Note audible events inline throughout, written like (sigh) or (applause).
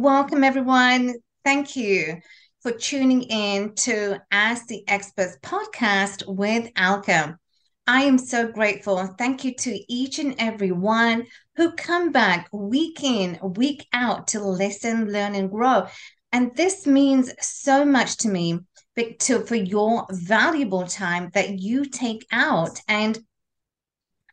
welcome everyone. Thank you for tuning in to Ask the Experts podcast with Alka. I am so grateful. Thank you to each and every one who come back week in, week out to listen, learn, and grow. And this means so much to me to, for your valuable time that you take out. And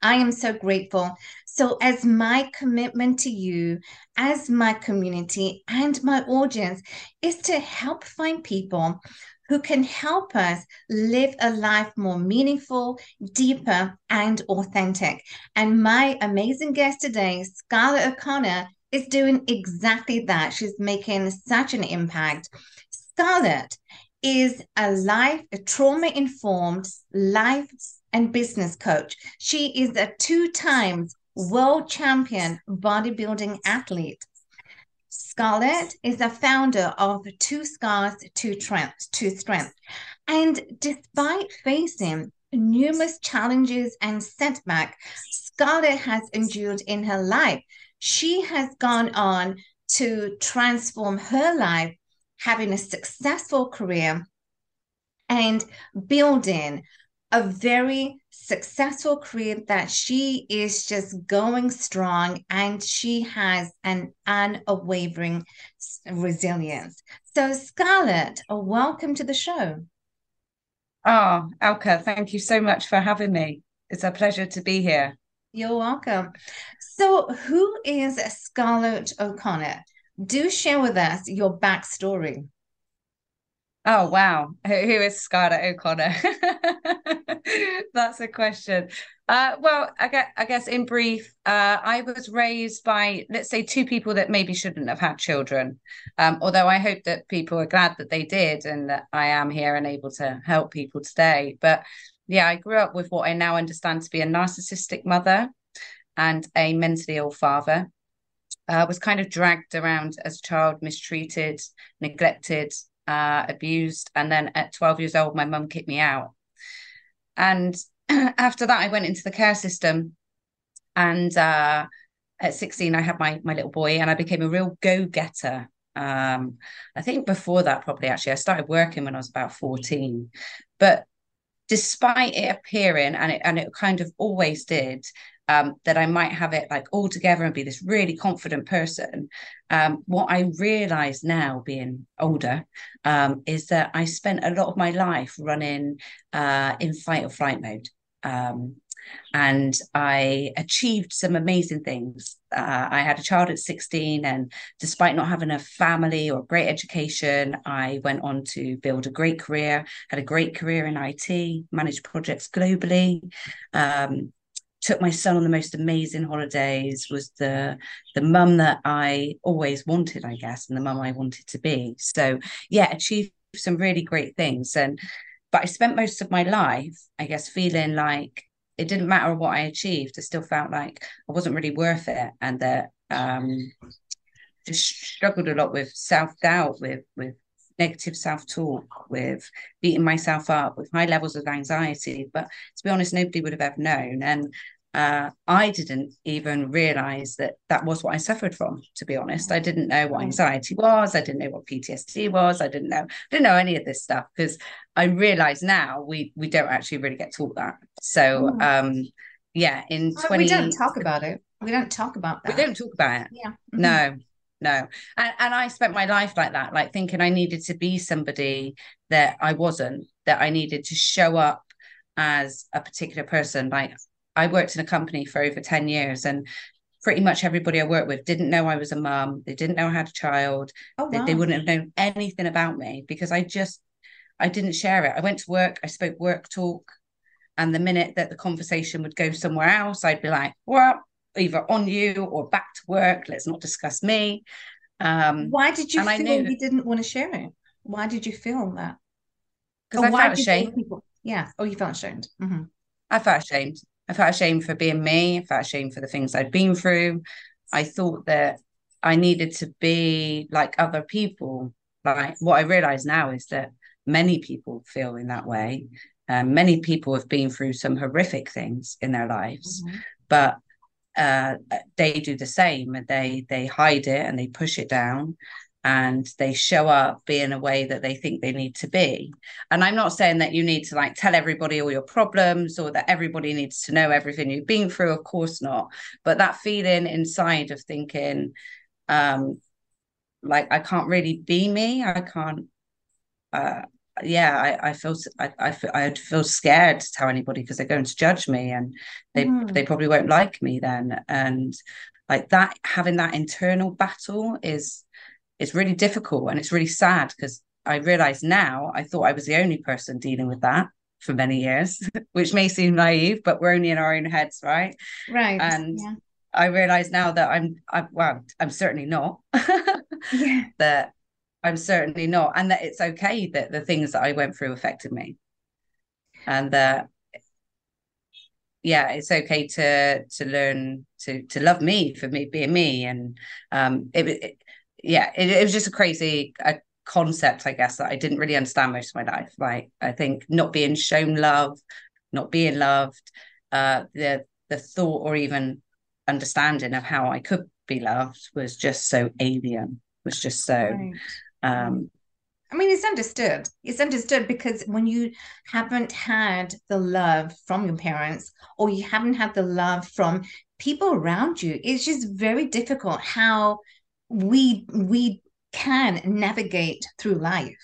I am so grateful. So, as my commitment to you, as my community and my audience, is to help find people who can help us live a life more meaningful, deeper, and authentic. And my amazing guest today, Scarlett O'Connor, is doing exactly that. She's making such an impact. Scarlett is a life, a trauma informed life and business coach. She is a two times world champion bodybuilding athlete. Scarlett is a founder of Two Scars, Two Strengths, Two Strength. And despite facing numerous challenges and setbacks Scarlett has endured in her life, she has gone on to transform her life, having a successful career and building a very successful career that she is just going strong and she has an unwavering resilience. So, Scarlett, welcome to the show. Oh, Alka, thank you so much for having me. It's a pleasure to be here. You're welcome. So, who is Scarlett O'Connor? Do share with us your backstory. Oh wow, who is Scarlett O'Connor? (laughs) That's a question. Uh, well, I guess, I guess in brief, uh, I was raised by, let's say, two people that maybe shouldn't have had children. Um, although I hope that people are glad that they did and that I am here and able to help people today. But yeah, I grew up with what I now understand to be a narcissistic mother and a mentally ill father. I uh, was kind of dragged around as a child, mistreated, neglected, uh, abused. And then at 12 years old, my mum kicked me out. And (clears throat) after that, I went into the care system. And uh, at 16, I had my, my little boy and I became a real go getter. Um, I think before that, probably actually, I started working when I was about 14. But despite it appearing, and it, and it kind of always did, um, that I might have it like all together and be this really confident person. Um, what I realize now, being older, um, is that I spent a lot of my life running uh, in fight or flight mode. Um, and I achieved some amazing things. Uh, I had a child at 16, and despite not having a family or great education, I went on to build a great career, had a great career in IT, managed projects globally. Um, took my son on the most amazing holidays was the the mum that i always wanted i guess and the mum i wanted to be. So yeah achieved some really great things. And but i spent most of my life i guess feeling like it didn't matter what i achieved. I still felt like i wasn't really worth it and that um just struggled a lot with self-doubt with with negative self-talk with beating myself up with high levels of anxiety. But to be honest nobody would have ever known. And uh, I didn't even realize that that was what I suffered from. To be honest, I didn't know what anxiety was. I didn't know what PTSD was. I didn't know. I didn't know any of this stuff because I realize now we we don't actually really get taught that. So mm. um, yeah, in twenty, we don't talk about it. We don't talk about that. We don't talk about it. Yeah. Mm-hmm. No, no and, and i spent my life like that like thinking i needed to be somebody that i wasn't that i needed to show up as a particular person like i worked in a company for over 10 years and pretty much everybody i worked with didn't know i was a mum they didn't know i had a child oh, wow. they, they wouldn't have known anything about me because i just i didn't share it i went to work i spoke work talk and the minute that the conversation would go somewhere else i'd be like well either on you or back to work. Let's not discuss me. Um, why did you feel knew, you didn't want to share it? Why did you feel that? Because I felt ashamed. People, yeah. Oh, you felt ashamed. Mm-hmm. I felt ashamed. I felt ashamed for being me. I felt ashamed for the things I'd been through. I thought that I needed to be like other people. Like what I realize now is that many people feel in that way. Um, many people have been through some horrific things in their lives, mm-hmm. but uh, they do the same and they they hide it and they push it down and they show up being a way that they think they need to be and i'm not saying that you need to like tell everybody all your problems or that everybody needs to know everything you've been through of course not but that feeling inside of thinking um like i can't really be me i can't uh yeah, I, I feel I, I feel I feel scared to tell anybody because they're going to judge me and they mm. they probably won't like me then. And like that, having that internal battle is is really difficult and it's really sad because I realize now I thought I was the only person dealing with that for many years, (laughs) which may seem naive, but we're only in our own heads, right? Right. And yeah. I realize now that I'm, I'm well, I'm certainly not. yeah. (laughs) That I'm certainly not, and that it's okay that the things that I went through affected me, and that yeah, it's okay to to learn to to love me for me being me, and um, it, it yeah, it, it was just a crazy a concept, I guess, that I didn't really understand most of my life. Like I think not being shown love, not being loved, uh, the the thought or even understanding of how I could be loved was just so alien. Was just so. Right um, I mean, it's understood. It's understood because when you haven't had the love from your parents or you haven't had the love from people around you, it's just very difficult how we we can navigate through life.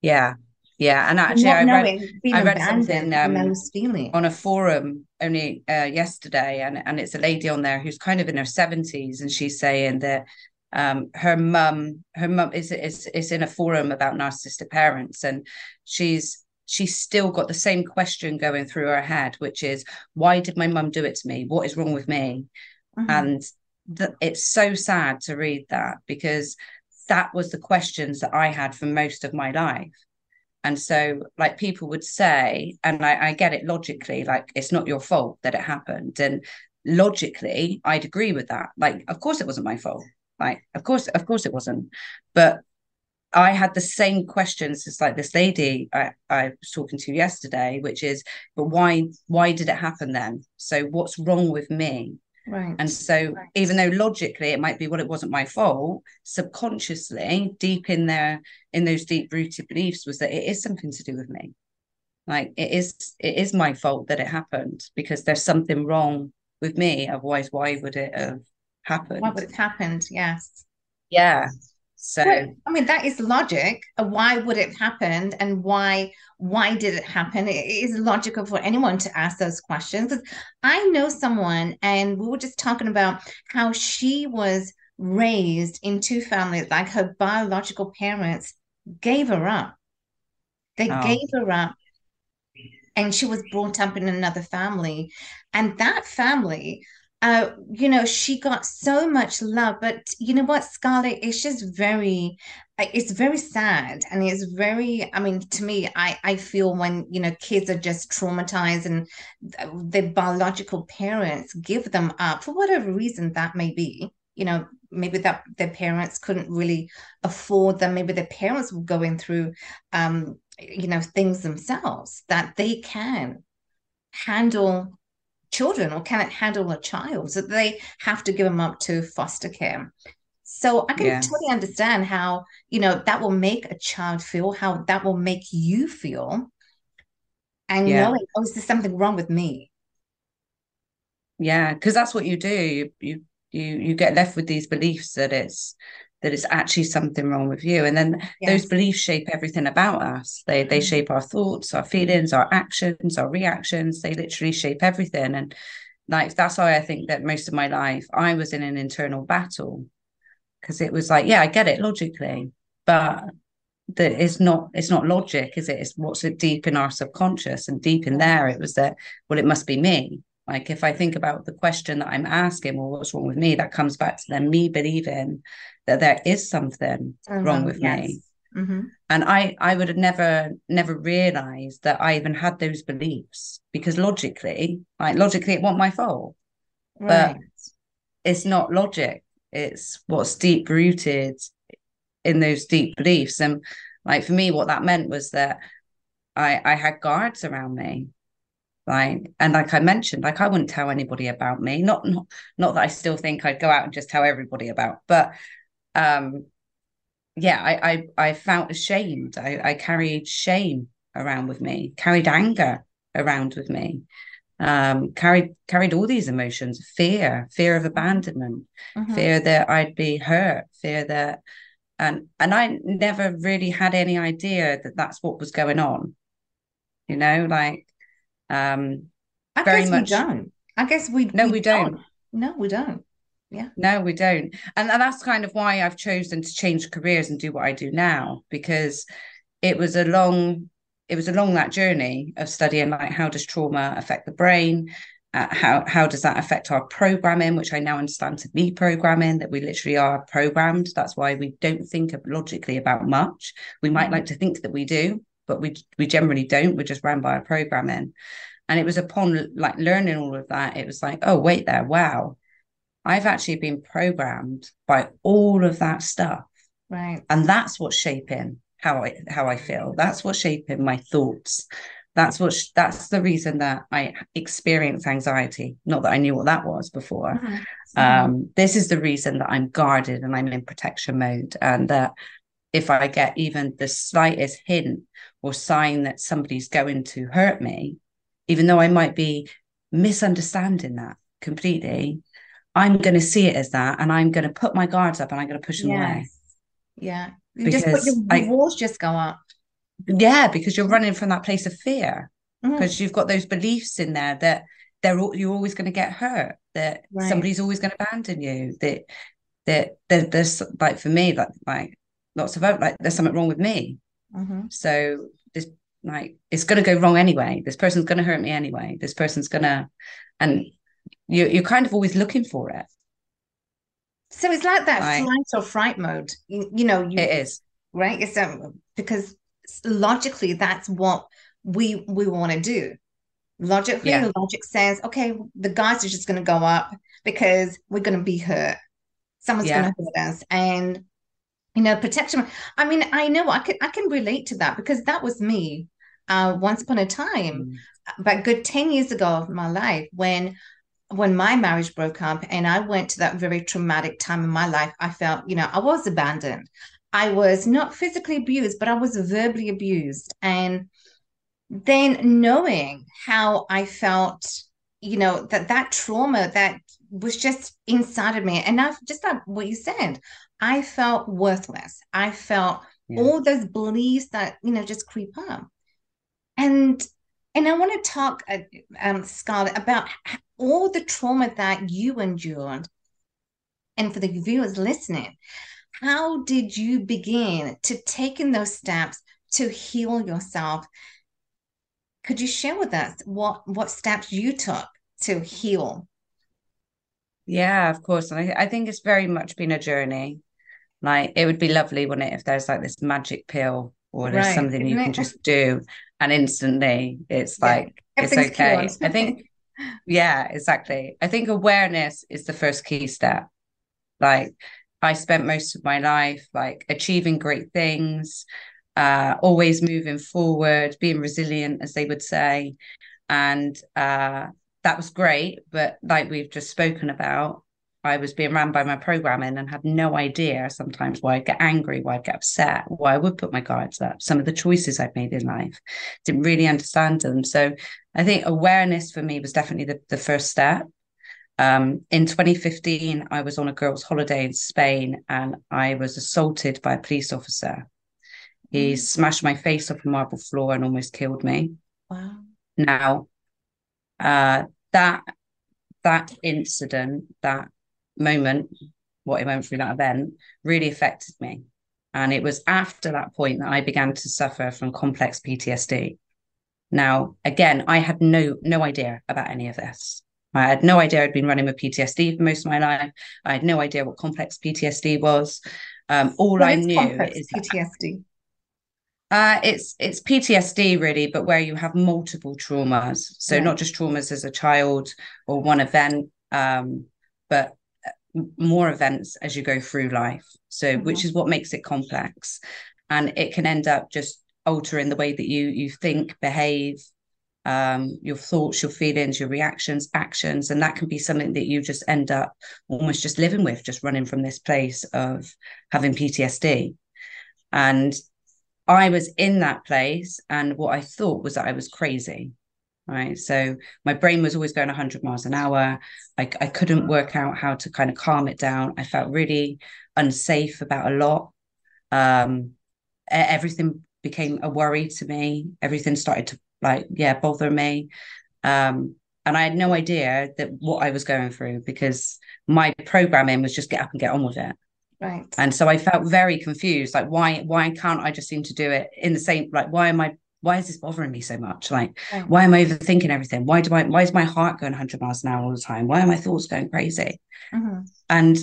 Yeah, yeah, and actually, I read, I read something um, on a forum only uh, yesterday, and and it's a lady on there who's kind of in her seventies, and she's saying that um, her mum her mum is, is is in a forum about narcissistic parents and she's she's still got the same question going through her head which is why did my mum do it to me? What is wrong with me? Mm-hmm. and th- it's so sad to read that because that was the questions that i had for most of my life and so like people would say and I, I get it logically like it's not your fault that it happened and logically i'd agree with that like of course it wasn't my fault like, of course, of course it wasn't. But I had the same questions as like this lady I, I was talking to yesterday, which is, but why why did it happen then? So what's wrong with me? Right. And so right. even though logically it might be well, it wasn't my fault, subconsciously, deep in there, in those deep rooted beliefs was that it is something to do with me. Like it is it is my fault that it happened because there's something wrong with me. Otherwise, why would it have happened. What would have happened? Yes. Yeah. So I mean that is logic. Why would it happened and why why did it happen? It is logical for anyone to ask those questions. Because I know someone and we were just talking about how she was raised in two families, like her biological parents gave her up. They oh. gave her up and she was brought up in another family. And that family uh, you know, she got so much love, but you know what, Scarlett, it's just very, uh, it's very sad, and it's very. I mean, to me, I I feel when you know kids are just traumatized and their biological parents give them up for whatever reason that may be. You know, maybe that their parents couldn't really afford them. Maybe their parents were going through, um, you know, things themselves that they can handle children or cannot handle a child so they have to give them up to foster care? So i can totally understand how you know that will make a child feel how that will make you feel. And yeah. knowing oh is there something wrong with me? Yeah because that's what you do. You you you you get left with these beliefs that it's that it's actually something wrong with you. And then yes. those beliefs shape everything about us. They they mm-hmm. shape our thoughts our feelings our actions our reactions. They literally shape everything. And like that's why i think that most of my life i was in an internal battle. Because it was like yeah i get it logically but that it's not it's not logic is it? It's what's it deep in our subconscious. And deep in there it was that well it must be me like if I think about the question that I'm asking, well, what's wrong with me? That comes back to then me believing that there is something mm-hmm. wrong with yes. me. Mm-hmm. And I, I would have never, never realized that I even had those beliefs because logically, like logically, it wasn't my fault. Right. But it's not logic. It's what's deep rooted in those deep beliefs. And like for me, what that meant was that I, I had guards around me like and like i mentioned like i wouldn't tell anybody about me. Not not not that i still think i'd go out and just tell everybody about but um yeah i i, I felt ashamed. I, I carried shame around with me carried anger around with me um carried carried all these emotions fear fear of abandonment mm-hmm. fear that i'd be hurt fear that and and i never really had any idea that that's what was going on you know like um, I very guess much. We don't. I guess we. No, we, we don't. don't. No, we don't. Yeah. No, we don't. And, and that's kind of why I've chosen to change careers and do what I do now because it was a long it was along that journey of studying like how does trauma affect the brain uh, how how does that affect our programming which i now understand to be programming that we literally are programmed that's why we don't think logically about much we might mm-hmm. like to think that we do but we we generally don't. We're just ran by our programming. And it was upon like learning all of that, it was like, oh, wait there, wow. I've actually been programmed by all of that stuff. Right. And that's what's shaping how I how I feel. That's what's shaping my thoughts. That's what that's the reason that I experience anxiety. Not that I knew what that was before. Mm-hmm. Um, this is the reason that I'm guarded and I'm in protection mode, and that if I get even the slightest hint or sign that somebody's going to hurt me, even though I might be misunderstanding that completely, I'm going to see it as that and I'm going to put my guards up and I'm going to push them yes. away. Yeah. You because just put your, your walls just go up. Yeah, because you're running from that place of fear. Mm. Because you've got those beliefs in there that they're you're always going to get hurt, that right. somebody's always going to abandon you, that that, that there's like for me, like like lots of like there's something wrong with me. Mm-hmm. so this like it's going to go wrong anyway. This person's going to hurt me anyway. This person's going to and you, you're kind of always looking for it. So it's like that like, flight or fright mode. You, you know you, it is. Right? It's um, because logically that's what we we want to do. Logically yeah. logic says okay the guys are just going to go up because we're going to be hurt. Someone's yeah. going to hurt us. And you know protection. I mean i know i can i can relate to that because that was me uh once upon a time mm. but good 10 years ago of my life when when my marriage broke up and i went to that very traumatic time in my life i felt you know i was abandoned. I was not physically abused but i was verbally abused. And then knowing how i felt you know that that trauma that was just inside of me and i've just like what you said I felt worthless. I felt yeah. all those beliefs that, you know, just creep up. And and I want to talk, uh, um, Scarlett, about all the trauma that you endured. And for the viewers listening, how did you begin to take in those steps to heal yourself? Could you share with us what what steps you took to heal? Yeah, of course. And I, I think it's very much been a journey. Like it would be lovely, wouldn't it, if there's like this magic pill or there's right, something you can just do and instantly it's yeah, like it's okay. I think yeah, exactly. I think awareness is the first key step. Like I spent most of my life like achieving great things, uh, always moving forward, being resilient, as they would say. And uh, that was great. But like we've just spoken about, I was being ran by my programming and had no idea sometimes why I'd get angry, why I'd get upset, why I would put my guards up, some of the choices I've made in life. Didn't really understand them. So I think awareness for me was definitely the, the first step. Um, in 2015, I was on a girls' holiday in Spain and I was assaulted by a police officer. He mm. smashed my face off a marble floor and almost killed me. Wow. Now, uh, that that incident, that moment, what I went through that event, really affected me. And it was after that point that I began to suffer from complex PTSD. Now, again, I had no no idea about any of this. I had no idea I'd been running with PTSD for most of my life. I had no idea what complex PTSD was. Um, all what I is knew is PTSD. Uh, it's it's PTSD really, but where you have multiple traumas. So yeah. not just traumas as a child or one event, um, but more events as you go through life. So, mm-hmm. which is what makes it complex, and it can end up just altering the way that you you think, behave, um, your thoughts, your feelings, your reactions, actions, and that can be something that you just end up almost just living with, just running from this place of having PTSD. And I was in that place, and what I thought was that I was crazy. Right. So my brain was always going 100 miles an hour. I, I couldn't work out how to kind of calm it down. I felt really unsafe about a lot. Um, everything became a worry to me. Everything started to like, yeah, bother me. Um, and I had no idea that what I was going through because my programming was just get up and get on with it. Right. And so I felt very confused. Like, why, why can't I just seem to do it in the same, like, why am I, why is this bothering me so much? Like, why am I overthinking everything? Why do I, why is my heart going 100 miles an hour all the time? Why are my thoughts going crazy? Mm-hmm. And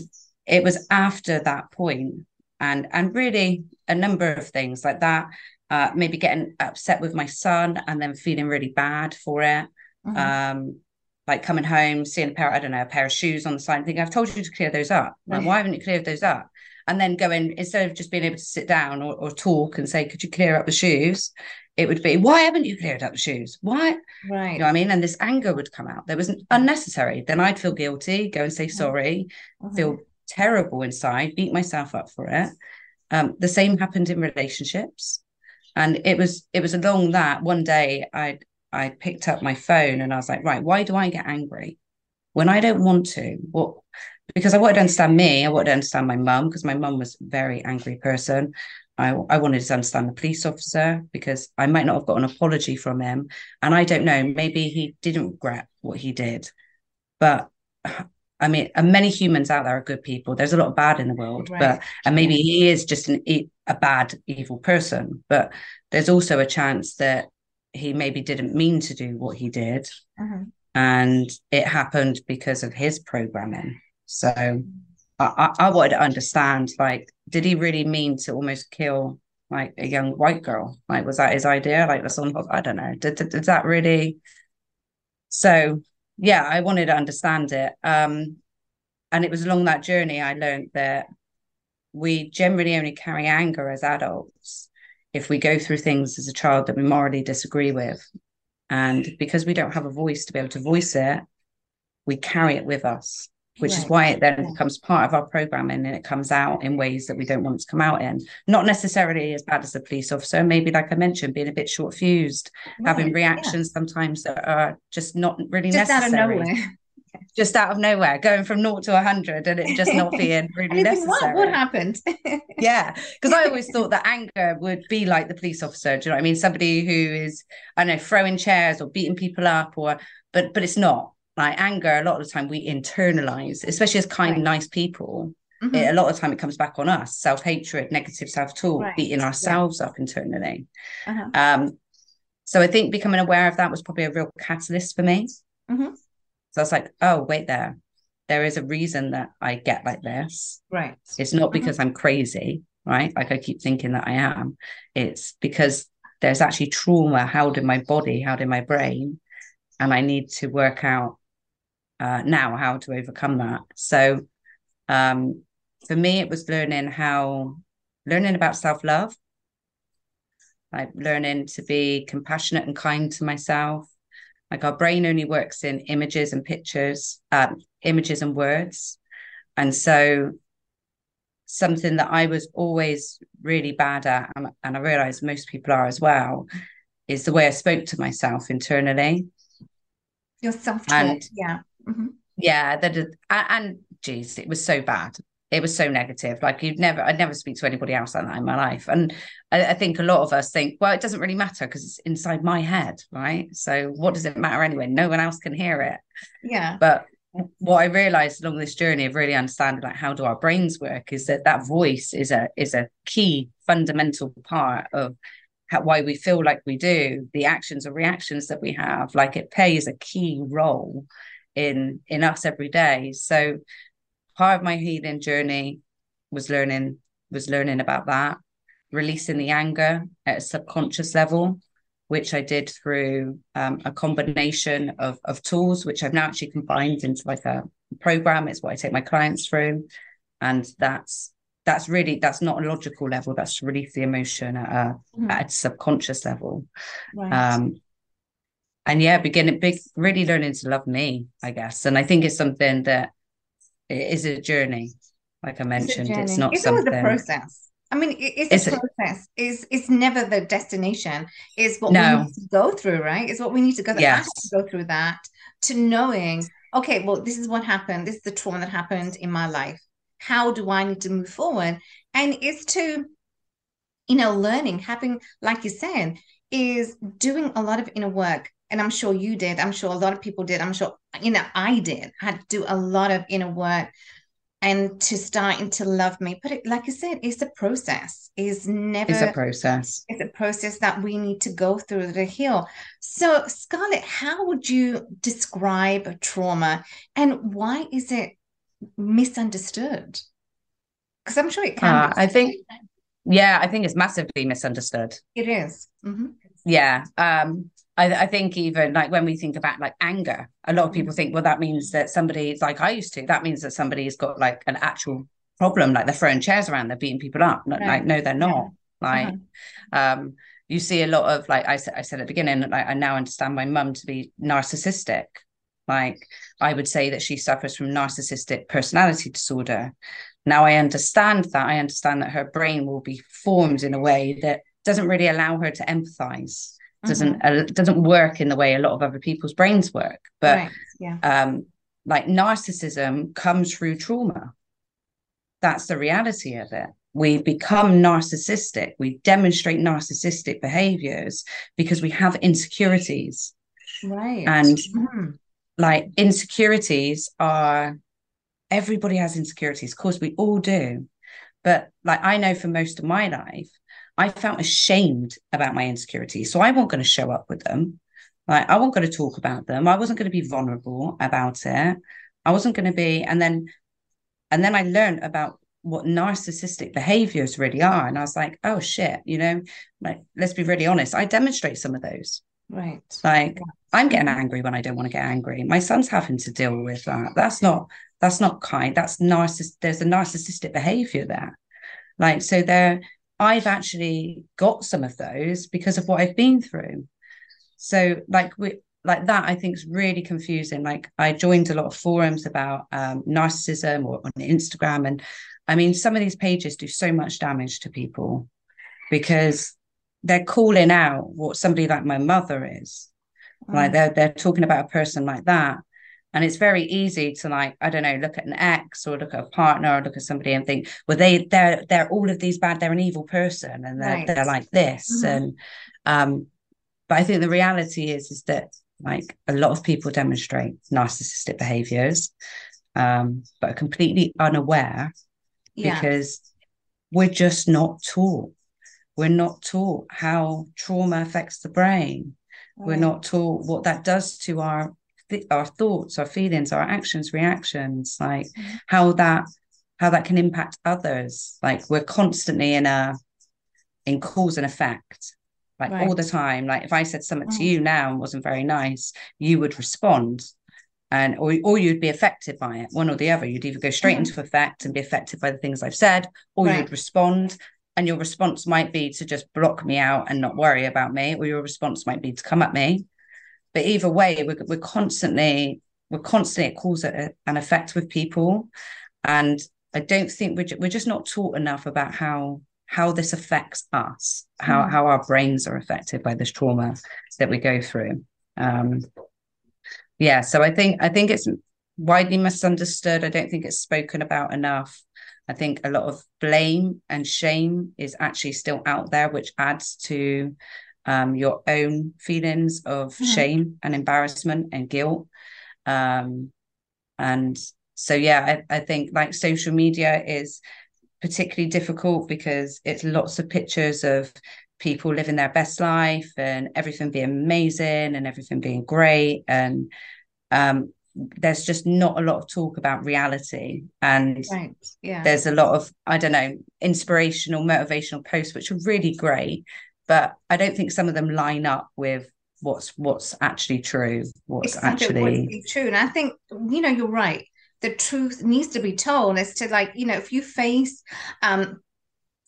it was after that point and, and really a number of things like that, uh, maybe getting upset with my son and then feeling really bad for it. Mm-hmm. Um, like coming home, seeing a pair, I don't know, a pair of shoes on the side and thinking, I've told you to clear those up. Like, why haven't you cleared those up? And then going, instead of just being able to sit down or, or talk and say, could you clear up the shoes? It would be, why haven't you cleared up the shoes? Why? Right. You know what I mean? And this anger would come out. There was unnecessary. Then I'd feel guilty, go and say mm-hmm. sorry, mm-hmm. feel terrible inside, beat myself up for it. Um, the same happened in relationships. And it was it was along that one day I I picked up my phone and I was like, right, why do I get angry when I don't want to? What? Because I wanted to understand me. I wanted to understand my mum because my mum was a very angry person. I, I wanted to understand the police officer because I might not have got an apology from him. And I don't know, maybe he didn't regret what he did. But (sighs) I mean, and many humans out there are good people. There's a lot of bad in the world, right. but and maybe he is just an, a bad, evil person. But there's also a chance that he maybe didn't mean to do what he did uh-huh. and it happened because of his programming so I, I wanted to understand like did he really mean to almost kill like a young white girl? Like was that his idea? Like the song i don't know. Did, did, did that really so yeah i wanted to understand it. Um and it was along that journey i learned that we generally only carry anger as adults if we go through things as a child that we morally disagree with. And because we don't have a voice to be able to voice it, we carry it with us, which right. is why it then becomes part of our programming and it comes out in ways that we don't want it to come out in. Not necessarily as bad as a police officer, maybe like I mentioned, being a bit short fused, right. having reactions yeah. sometimes that are just not really necessary. just (laughs) necessary just out of nowhere, going from naught to 100 and it just not being (laughs) really necessary. What, what happened? (laughs) yeah. Because I always thought that anger would be like the police officer. Do you know what I mean? Somebody who is, I know, throwing chairs or beating people up or, but, but it's not like anger. A lot of the time we internalize, especially as kind, right. nice people. Mm-hmm. It, a lot of the time it comes back on us self hatred, negative self talk, right. beating ourselves yeah. up internally. Uh-huh. Um, so I think becoming aware of that was probably a real catalyst for me. Mm-hmm. So I was like, oh, wait there. There is a reason that I get like this. Right. It's not because mm-hmm. I'm crazy, right? Like I keep thinking that I am. It's because there's actually trauma held in my body, held in my brain. And I need to work out uh, now how to overcome that. So um, for me, it was learning how, learning about self love, like learning to be compassionate and kind to myself, like our brain only works in images and pictures, um, images and words. And so something that I was always really bad at, and, and I realize most people are as well, is the way I spoke to myself internally. Your self talk, yeah. Mm-hmm. Yeah, that and, and geez, it was so bad it was so negative. Like you'd never, I'd never speak to anybody else like that in my life. And I, I think a lot of us think, well, it doesn't really matter because it's inside my head, right? So what does it matter anyway? No one else can hear it. Yeah. But what I realized along this journey of really understanding like how do our brains work is that that voice is a is a key fundamental part of how, why we feel like we do the actions or reactions that we have like it plays a key role in in us every day. So part of my healing journey was learning was learning about that releasing the anger at a subconscious level which i did through um, a combination of, of tools which i've now actually combined into like a program. It's what i take my clients through. And that's that's really that's not a logical level. That's to release the emotion at a, mm. at a subconscious level. Right. um and yeah, beginning big, really learning to love me, I guess. And I think it's something that it is a journey. Like I mentioned, it's, it's not it's something. a process. I mean, it's, a process. It's it's never the destination. It's what no. we need to go through, right? It's what we need to go through. Yes. To go through that to knowing, okay, well, this is what happened. This is the trauma that happened in my life. How do I need to move forward? And it's to, you know, learning, having, like you said, is doing a lot of inner work. And I'm sure you did. I'm sure a lot of people did. I'm sure, you know, I did. I had to do a lot of inner work and to starting to love me. But it, like I said, it's a process. It's never it's a process. It's a process that we need to go through to heal. So, Scarlett, how would you describe trauma and why is it misunderstood? Because I'm sure it can. Uh, I think, yeah, I think it's massively misunderstood. It is. Mm-hmm. Yeah. Um, I, I, think even like when we think about like anger, a lot of people think, well, that means that somebody's like I used to. That means that somebody's got like an actual problem, like they're throwing chairs around, they're beating people up. Right. Like, no, they're not. Yeah. Like, uh-huh. um, you see a lot of like I said, I said at the beginning, like I now understand my mum to be narcissistic. Like I would say that she suffers from narcissistic personality disorder. Now I understand that. I understand that her brain will be formed in a way that doesn't really allow her to empathize doesn't mm-hmm. uh, doesn't work in the way a lot of other people's brains work but right. yeah. um like narcissism comes through trauma that's the reality of it we become narcissistic we demonstrate narcissistic behaviors because we have insecurities right and mm-hmm. like insecurities are everybody has insecurities of course we all do but like i know for most of my life I felt ashamed about my insecurities. So I wasn't going to show up with them. Like I wasn't going to talk about them. I wasn't going to be vulnerable about it. I wasn't going to be, and then, and then I learned about what narcissistic behaviors really are. And I was like, oh shit, you know, like let's be really honest. I demonstrate some of those. Right. Like yeah. I'm getting angry when I don't want to get angry. My son's having to deal with that. That's not that's not kind. That's narciss there's a narcissistic behavior there. Like so there I've actually got some of those because of what I've been through. So like we like that I think is really confusing. Like I joined a lot of forums about um, narcissism or on Instagram. And I mean, some of these pages do so much damage to people because they're calling out what somebody like my mother is. Mm. Like they're they're talking about a person like that and it's very easy to like i don't know look at an ex or look at a partner or look at somebody and think well they they're they're all of these bad they're an evil person and they're, right. they're like this mm-hmm. and um but i think the reality is is that like a lot of people demonstrate narcissistic behaviors um but are completely unaware yeah. because we're just not taught we're not taught how trauma affects the brain right. we're not taught what that does to our th- our thoughts, our feelings, our actions, reactions, like mm-hmm. how that how that can impact others. Like we're constantly in a in cause and effect, like right. all the time. Like if I said something to you now and wasn't very nice, you would respond. And or, or you'd be affected by it, one or the other. You'd either go straight mm-hmm. into effect and be affected by the things I've said, or right. you'd respond and your response might be to just block me out and not worry about me or your response might be to come at me but either way we're, we're constantly we're constantly at cause an effect with people. And i don't think we're, we're just not taught enough about how how this affects us how mm. how our brains are affected by this trauma that we go through. Um yeah so i think i think it's widely misunderstood. I don't think it's spoken about enough. I think a lot of blame and shame is actually still out there which adds to um, your own feelings of mm-hmm. shame and embarrassment and guilt. Um, and so, yeah, I, I think like social media is particularly difficult because it's lots of pictures of people living their best life and everything being amazing and everything being great and um, there's just not a lot of talk about reality and right. yeah. there's a lot of i don't know inspirational motivational posts which are really great but I don't think some of them line up with what's what's actually true what's actually true. And i think you know you're right. The truth needs to be told as to like you know if you face um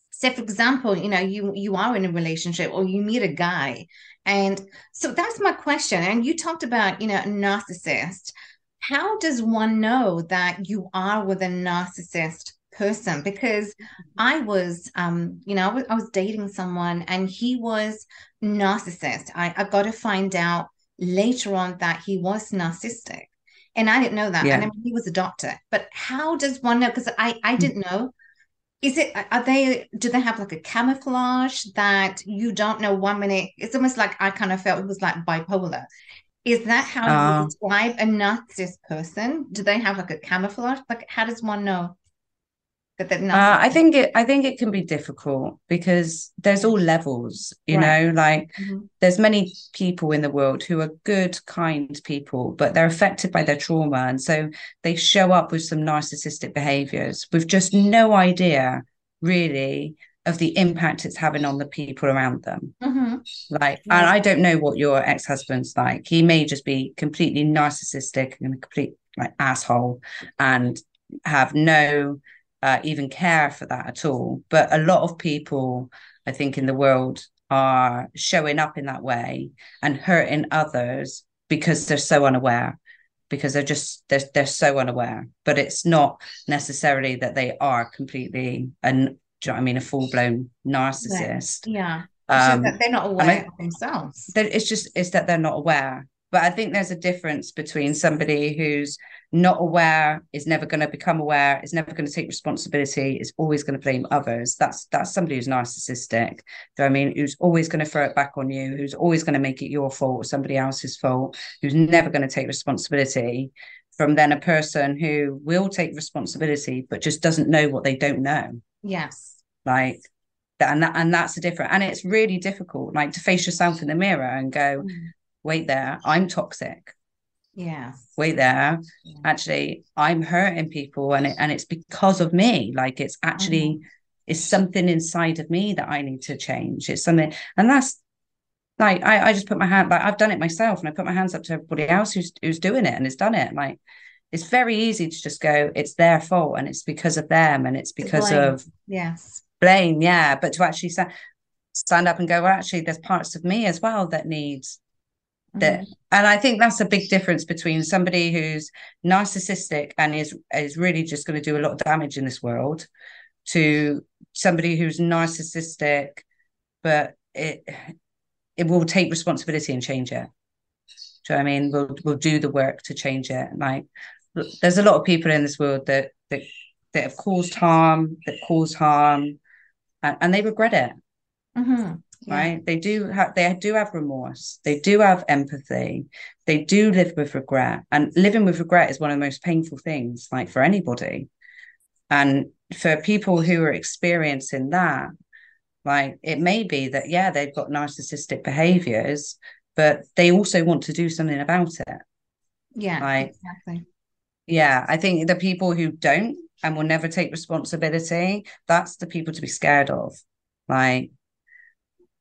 say for example you know you you are in a relationship or you meet a guy. And so that's my question. And you talked about you know a narcissist. How does one know that you are with a narcissist person because I was, um, you know, I was, I was, dating someone and he was narcissist. I, I got to find out later on that he was narcissistic. And I didn't know that. Yeah. And I mean, he was a doctor. But how does one know? Because I, I didn't know. Is it, are they, do they have like a camouflage that you don't know one minute? It's almost like I kind of felt it was like bipolar. Is that how uh, you describe a narcissist person? Do they have like a camouflage? Like, how does one know? Uh, I think it I think it can be difficult because there's all levels, you right. know, like mm-hmm. there's many people in the world who are good, kind people, but they're affected by their trauma. And so they show up with some narcissistic behaviors with just no idea really of the impact it's having on the people around them. Mm-hmm. Like, yeah. and I don't know what your ex-husband's like. He may just be completely narcissistic and a complete like asshole and have no uh, even care for that at all. But a lot of people, I think, in the world are showing up in that way and hurting others because they're so unaware because they're just they're, they're so unaware. But it's not necessarily that they are completely and you know I mean a full-blown narcissist. Yeah. Um, they're not aware of themselves. it's just it's that they're not aware. But I think there's a difference between somebody who's not aware, is never going to become aware, is never going to take responsibility, is always going to blame others. That's that's somebody who's narcissistic. Do I mean who's always going to throw it back on you, who's always going to make it your fault or somebody else's fault, who's never going to take responsibility from then a person who will take responsibility but just doesn't know what they don't know. Yes. Like that and that and that's a different and it's really difficult like to face yourself in the mirror and go mm wait there, I'm toxic. Yeah. Wait there. Yeah. Actually, I'm hurting people and it, and it's because of me. Like it's actually mm-hmm. it's something inside of me that I need to change. It's something and that's like I, I just put my hand like I've done it myself and I put my hands up to everybody else who's who's doing it and has done it. Like it's very easy to just go, it's their fault and it's because of them and it's because of yes blame, yeah. But to actually stand stand up and go, well, actually, there's parts of me as well that needs that mm-hmm. and i think that's a big difference between somebody who's narcissistic and is is really just going to do a lot of damage in this world to somebody who's narcissistic but it it will take responsibility and change it. Do you know I mean? We'll we'll do the work to change it. Like there's a lot of people in this world that that that have caused harm that cause harm and, and they regret it. Mm-hmm yeah. right? They do have they do have remorse. They do have empathy. They do live with regret. And living with regret is one of the most painful things like for anybody. And for people who are experiencing that like it may be that yeah they've got narcissistic behaviors but they also want to do something about it. Yeah like exactly. yeah i think the people who don't and will never take responsibility that's the people to be scared of. Like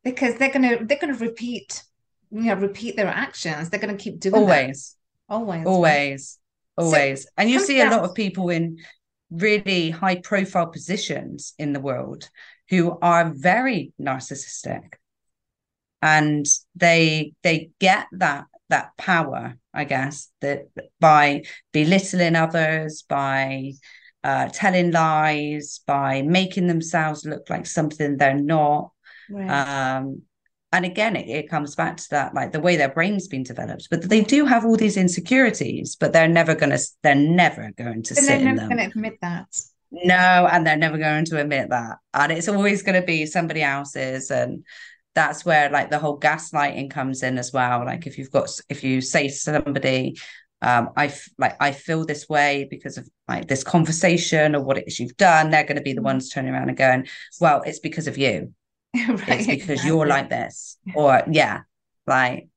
because they're gonna they're gonna repeat you know repeat their actions. They're gonna keep doing always that. always. Always. Always. So, and you see a lot of people in really high profile positions in the world who are very narcissistic. And they they get that that power i guess that by belittling others by uh, telling lies by making themselves look like something they're not Right. Um, and again, it, it, comes back to that, like the way their brain's been developed. But they do have all these insecurities, but they're never gonna, they're never going to and they're never going to admit that. No, and they're never going to admit that, and it's always going to be somebody else's, and that's where like the whole gaslighting comes in as well. Like if you've got, if you say to somebody, um, I f- like I feel this way because of like this conversation or what it is you've done, they're going to be the mm. ones turning around and going, well, it's because of you (laughs) right, it's because exactly. you're like this or yeah like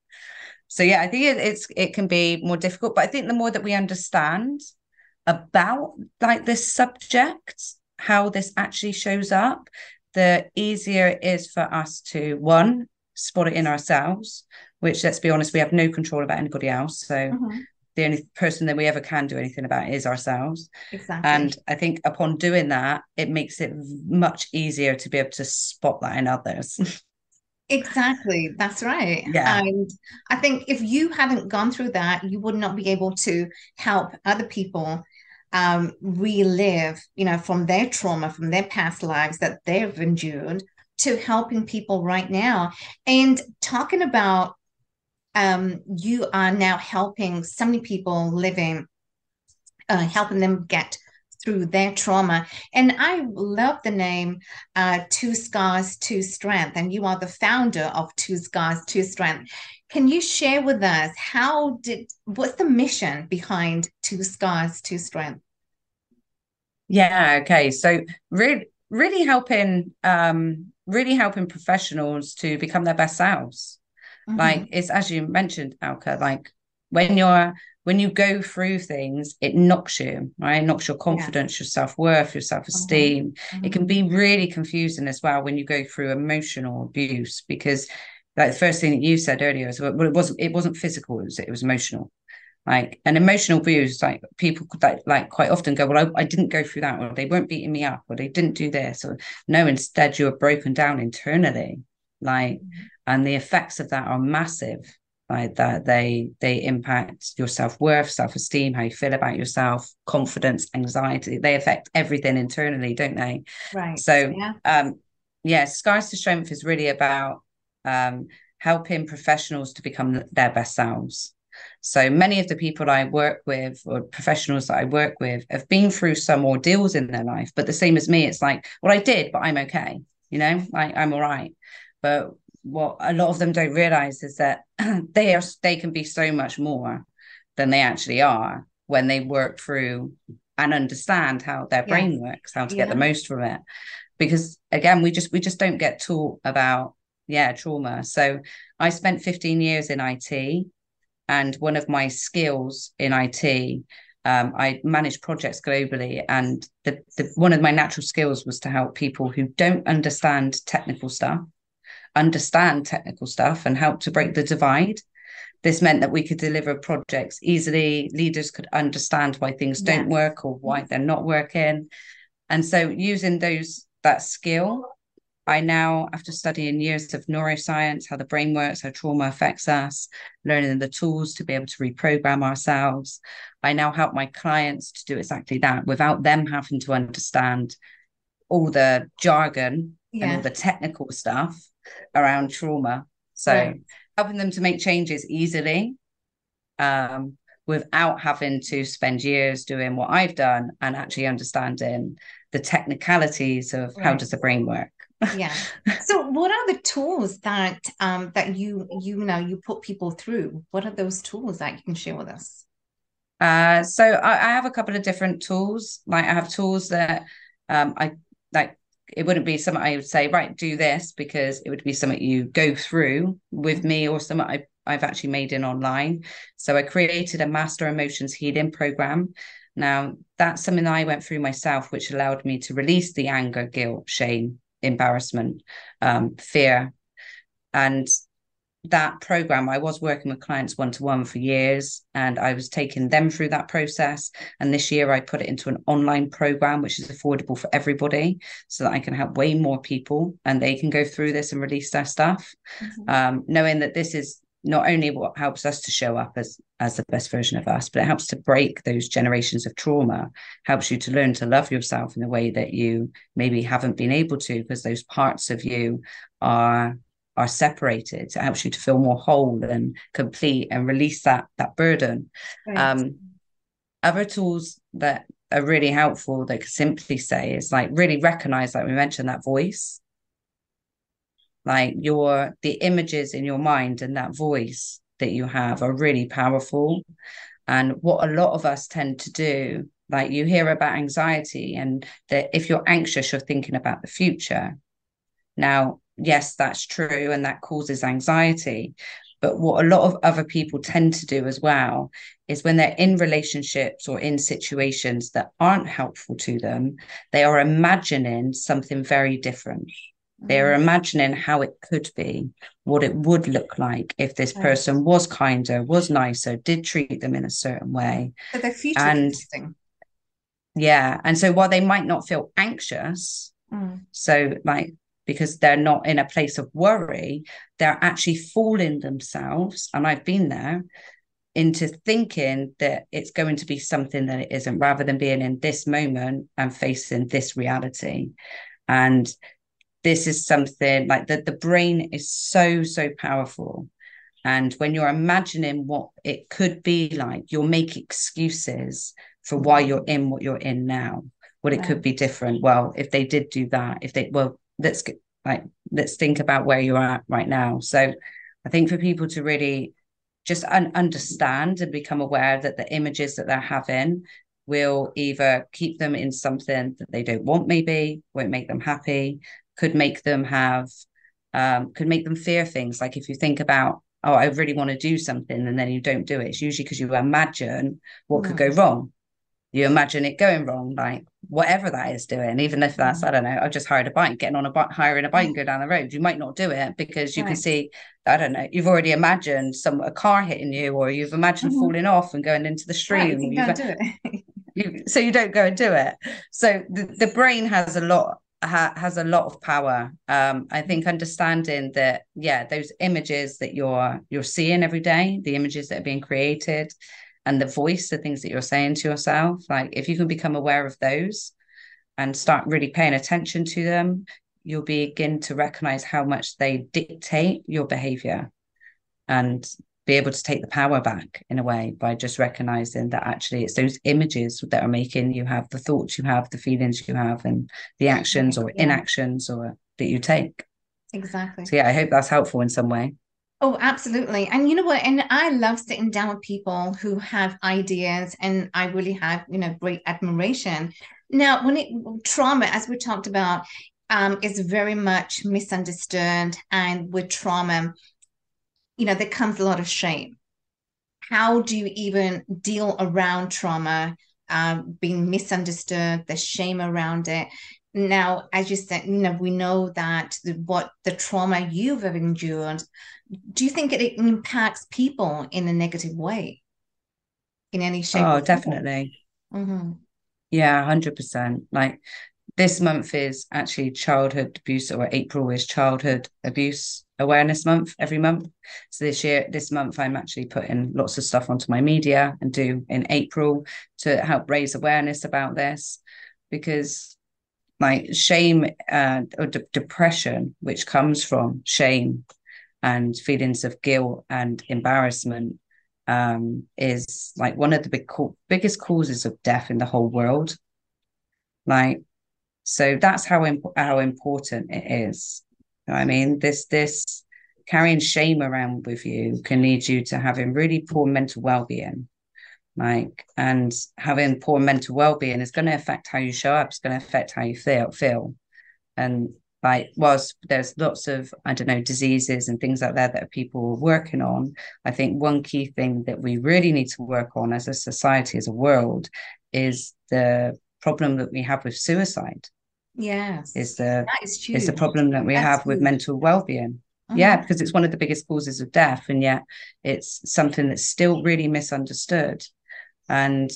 so yeah i think it, it's it can be more difficult but i think the more that we understand about like this subject how this actually shows up the easier it is for us to one spot it in ourselves which let's be honest we have no control about anybody else so mm-hmm. The only person that we ever can do anything about is ourselves. Exactly. And I think upon doing that, it makes it much easier to be able to spot that in others. (laughs) Exactly, that's right. Yeah. And I think if you hadn't gone through that, you would not be able to help other people um, relive, you know, from their trauma, from their past lives that they've endured to helping people right now. And talking about um, you are now helping so many people living, uh, helping them get through their trauma. And I love the name uh, Two Scars, Two Strength. And you are the founder of Two Scars, Two Strength. Can you share with us how did what's the mission behind Two Scars, Two Strength? Yeah, okay. So really really helping um really helping professionals to become their best selves. Mm-hmm. Like it's as you mentioned, Alka, like when you're when you go through things, it knocks you, right? It knocks your confidence, your self-worth, your self-esteem. Mm-hmm. It can be really confusing as well when you go through emotional abuse because like the first thing that you said earlier is well, it wasn't it wasn't physical, it was it was emotional. Like an emotional abuse, like people could like, like quite often go, Well, I, I didn't go through that, or they weren't beating me up, or they didn't do this, or no, instead you were broken down internally. Like, mm-hmm. And the effects of that are massive like that they they impact your self-worth self-esteem how you feel about yourself confidence anxiety. They affect everything internally don't they? Right. So yeah. um yeah scars to strength is really about um helping professionals to become their best selves. So many of the people I work with or professionals that I work with have been through some ordeals in their life, but the same as me, it's like, well, I did, but I'm okay, you know, like I'm all right. But what a lot of them don't realize is that (clears throat) they are they can be so much more than they actually are when they work through and understand how their brain works how to yeah. get the most from it. Because again we just we just don't get taught about yeah trauma. So i spent 15 years in it and one of my skills in it um, I manage projects globally, and the, the one of my natural skills was to help people who don't understand technical stuff understand technical stuff and help to break the divide. This meant that we could deliver projects easily. Leaders could understand why things yes. don't work or why they're not working. And so using those that skill, I now, after studying years of neuroscience, how the brain works, how trauma affects us, learning the tools to be able to reprogram ourselves, I now help my clients to do exactly that without them having to understand all the jargon yeah. and all the technical stuff around trauma. So right. helping them to make changes easily um, without having to spend years doing what I've done and actually understanding the technicalities of right. how does the brain work. yeah. (laughs) So what are the tools that um that you you know you put people through? What are those tools that you can share with us? Uh so I, I have a couple of different tools. Like I have tools that um I it wouldn't be something I would say, right, do this because it would be something you go through with me or something I, I've actually made in online. So I created a master emotions healing program. Now, that's something that I went through myself, which allowed me to release the anger, guilt, shame, embarrassment, um, fear. And that program, I was working with clients one to one for years and I was taking them through that process. And this year I put it into an online program, which is affordable for everybody so that I can help way more people and they can go through this and release their stuff. Mm-hmm. Um, knowing that this is not only what helps us to show up as as the best version of us, but it helps to break those generations of trauma, helps you to learn to love yourself in a way that you maybe haven't been able to because those parts of you are are separated. It helps you to feel more whole and complete and release that that burden. Right. Um, other tools that are really helpful that can simply say is like really recognize, like we mentioned, that voice. Like your the images in your mind and that voice that you have are really powerful. And what a lot of us tend to do, like you hear about anxiety, and that if you're anxious, you're thinking about the future. Now, yes, that's true, and that causes anxiety. But what a lot of other people tend to do as well is when they're in relationships or in situations that aren't helpful to them, they are imagining something very different. They're mm-hmm. imagining how it could be, what it would look like if this person was kinder, was nicer, did treat them in a certain way. So they're future and, Yeah. And so while they might not feel anxious, mm. so like because they're not in a place of worry, they're actually fooling themselves. And I've been there into thinking that it's going to be something that it isn't, rather than being in this moment and facing this reality. And this is something like that the brain is so, so powerful. And when you're imagining what it could be like, you'll make excuses for why you're in what you're in now. What it could be different. Well, if they did do that, if they well, let's like let's think about where you're at right now. So I think for people to really just un- understand and become aware that the images that they're having will either keep them in something that they don't want, maybe won't make them happy, could make them have, um, could make them fear things. Like if you think about, oh, I really want to do something, and then you don't do it, it's usually because you imagine what could go mm. wrong. You imagine it going wrong, like whatever that is doing, even if that's, mm. I don't know, I've just hired a bike, getting on a bike, hiring a bike and go down the road. You might not do it because you right. can see, I don't know, you've already imagined some a car hitting you, or you've imagined mm-hmm. falling off and going into the stream. Right, you don't do it. (laughs) you, so you don't go and do it. So the, the brain has a lot ha, has a lot of power. Um, I think understanding that, yeah, those images that you're you're seeing every day, the images that are being created, and the voice, the things that you're saying to yourself, like if you can become aware of those and start really paying attention to them, you'll begin to recognize how much they dictate your behavior and be able to take the power back in a way by just recognizing that actually it's those images that are making you have the thoughts you have the feelings you have and the actions or yeah. inactions or that you take. Exactly. So yeah i hope that's helpful in some way Oh, absolutely. And you know what? And I love sitting down with people who have ideas, and I really have, you know, great admiration. Now, when it trauma, as we talked about, um, is very much misunderstood, and with trauma, you know, there comes a lot of shame. How do you even deal around trauma, um, being misunderstood, the shame around it? Now, as you said, you know, we know that the, what the trauma you've endured do you think it impacts people in a negative way? In any shape oh definitely. Mm-hmm. yeah 100% like this month is actually childhood abuse or april is childhood abuse awareness month every month. So this year this month i'm actually putting lots of stuff onto my media and do in april to help raise awareness about this because like shame uh, or de- depression which comes from shame and feelings of guilt and embarrassment um, is like one of the big biggest causes of death in the whole world. Like, so that's how imp- how important it is. I mean, this this carrying shame around with you can lead you to having really poor mental well being. Like, and having poor mental well being is going to affect how you show up. It's going to affect how you feel. Feel, and like whilst there's lots of i don't know diseases and things like that that people are working on i think one key thing that we really need to work on as a society as a world is the problem that we have with suicide. Yes. Is the is, is, the problem that we That's have huge. with mental well-being. Uh-huh. yeah because it's one of the biggest causes of death and yet it's something that's still really misunderstood. And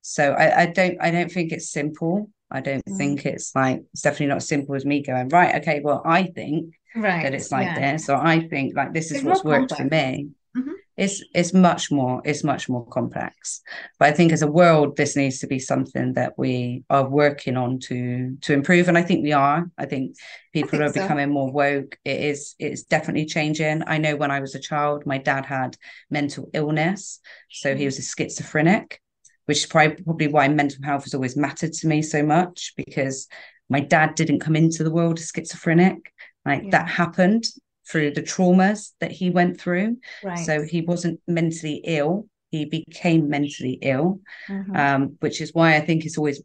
so I, I don't i don't think it's simple I don't mm. think it's like it's definitely not as simple as me going right. Okay, well, I think right. that it's like yeah. this, or I think like this is it's what's worked for me. Mm-hmm. It's it's much more it's much more complex. But I think as a world, this needs to be something that we are working on to to improve, and I think we are. I think people I think are so. becoming more woke. It is it's definitely changing. I know when I was a child, my dad had mental illness, so he mm. was a schizophrenic which is probably why mental health has always mattered to me so much because my dad didn't come into the world as schizophrenic. Like yeah. that happened through the traumas that he went through. Right. So he wasn't mentally ill. He became mentally ill, mm-hmm. um, which is why I think it's always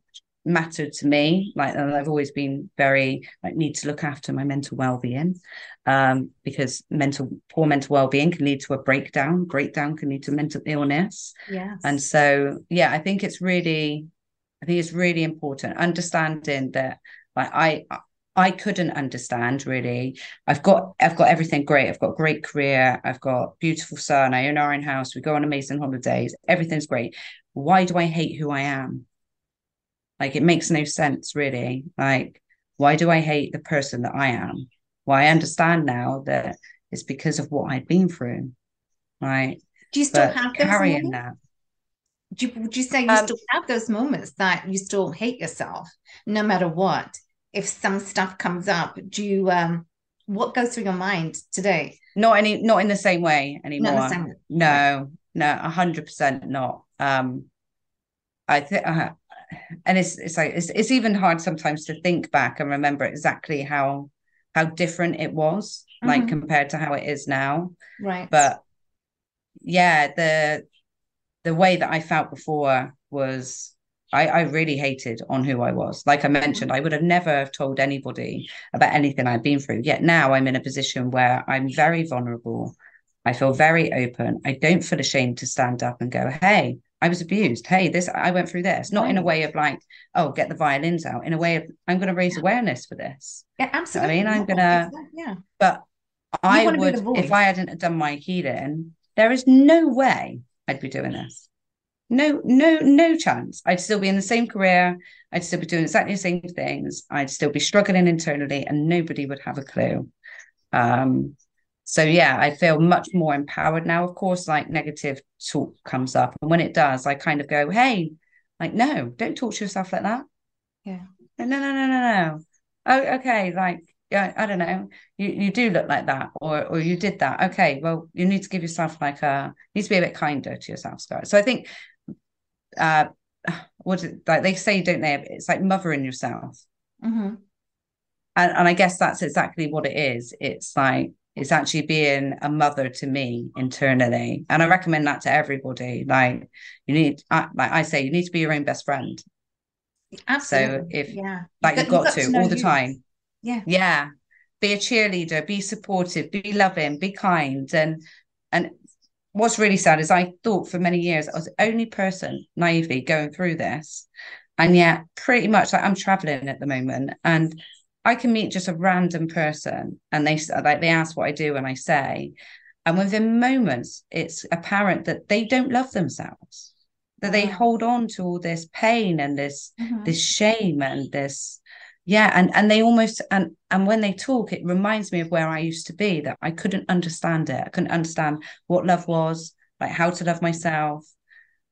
mattered to me. Like, and I've always been very like need to look after my mental well-being, um, because mental poor mental well-being can lead to a breakdown. Breakdown can lead to mental illness. yeah And so, yeah, I think it's really, I think it's really important understanding that, like, I I couldn't understand really. I've got I've got everything great. I've got a great career. I've got beautiful son. I own our own house. We go on amazing holidays. Everything's great. Why do I hate who I am? Like it makes no sense really. Like why do I hate the person that I am? Well, I understand now that it's because of what I've been through. Right. Do you still but have carrying that? Do you, would you say you um, still have those moments that you still hate yourself no matter what? if some stuff comes up do you um what goes through your mind today not any not in the same way anymore same way. no no a hundred percent not um i think uh, and it's it's like it's, it's even hard sometimes to think back and remember exactly how how different it was mm-hmm. like compared to how it is now right but yeah the the way that i felt before was I, I really hated on who I was. Like I mentioned, I would have never have told anybody about anything I'd been through. Yet now I'm in a position where I'm very vulnerable. I feel very open. I don't feel ashamed to stand up and go, hey, I was abused. Hey, this I went through this. Not right. in a way of like, oh, get the violins out. In a way of I'm going to raise awareness for this. Yeah, absolutely. I mean, I'm gonna. Yeah. But I would, if I hadn't done my healing, there is no way I'd be doing this no no no chance i'd still be in the same career i'd still be doing exactly the same things i'd still be struggling internally and nobody would have a clue um so yeah i feel much more empowered now of course like negative talk comes up and when it does i kind of go hey like no don't talk to yourself like that yeah no no no no no oh okay like yeah, I don't know. You you do look like that, or or you did that. Okay, well, you need to give yourself like a need to be a bit kinder to yourself, Scott. So I think uh what like they say don't they it's like mothering yourself mm-hmm. and, and i guess that's exactly what it is it's like it's actually being a mother to me internally. And i recommend that to everybody. Like you need I, like i say you need to be your own best friend. Absolutely. so if yeah. like you've got, got to, to all the you. time. Yeah. Yeah. Be a cheerleader be supportive be loving be kind. And and what's really sad is I thought for many years I was the only person naively going through this. And yet, pretty much like I'm traveling at the moment. And I can meet just a random person and they like they ask what I do and I say. And within moments, it's apparent that they don't love themselves, that they hold on to all this pain and this mm-hmm. this shame and this yeah and and they almost and and when they talk it reminds me of where i used to be that i couldn't understand it i couldn't understand what love was like how to love myself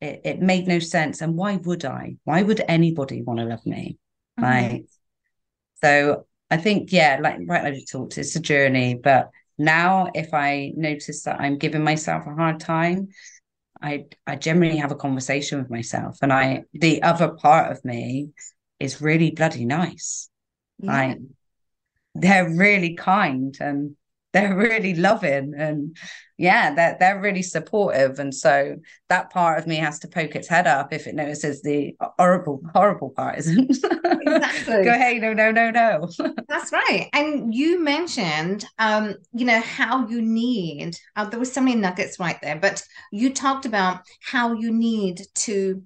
it, it made no sense and why would i why would anybody want to love me mm-hmm. like so i think yeah like right like you talked it's a journey but now if i notice that i'm giving myself a hard time i i generally have a conversation with myself and i the other part of me is really bloody nice. Yeah. Like they're really kind and they're really loving and yeah, they're they're really supportive. And so that part of me has to poke its head up if it notices the horrible, horrible part isn't. Exactly. Go, hey, no, no, no, no. (laughs) That's right. And you mentioned um, you know, how you need uh, there was so many nuggets right there, but you talked about how you need to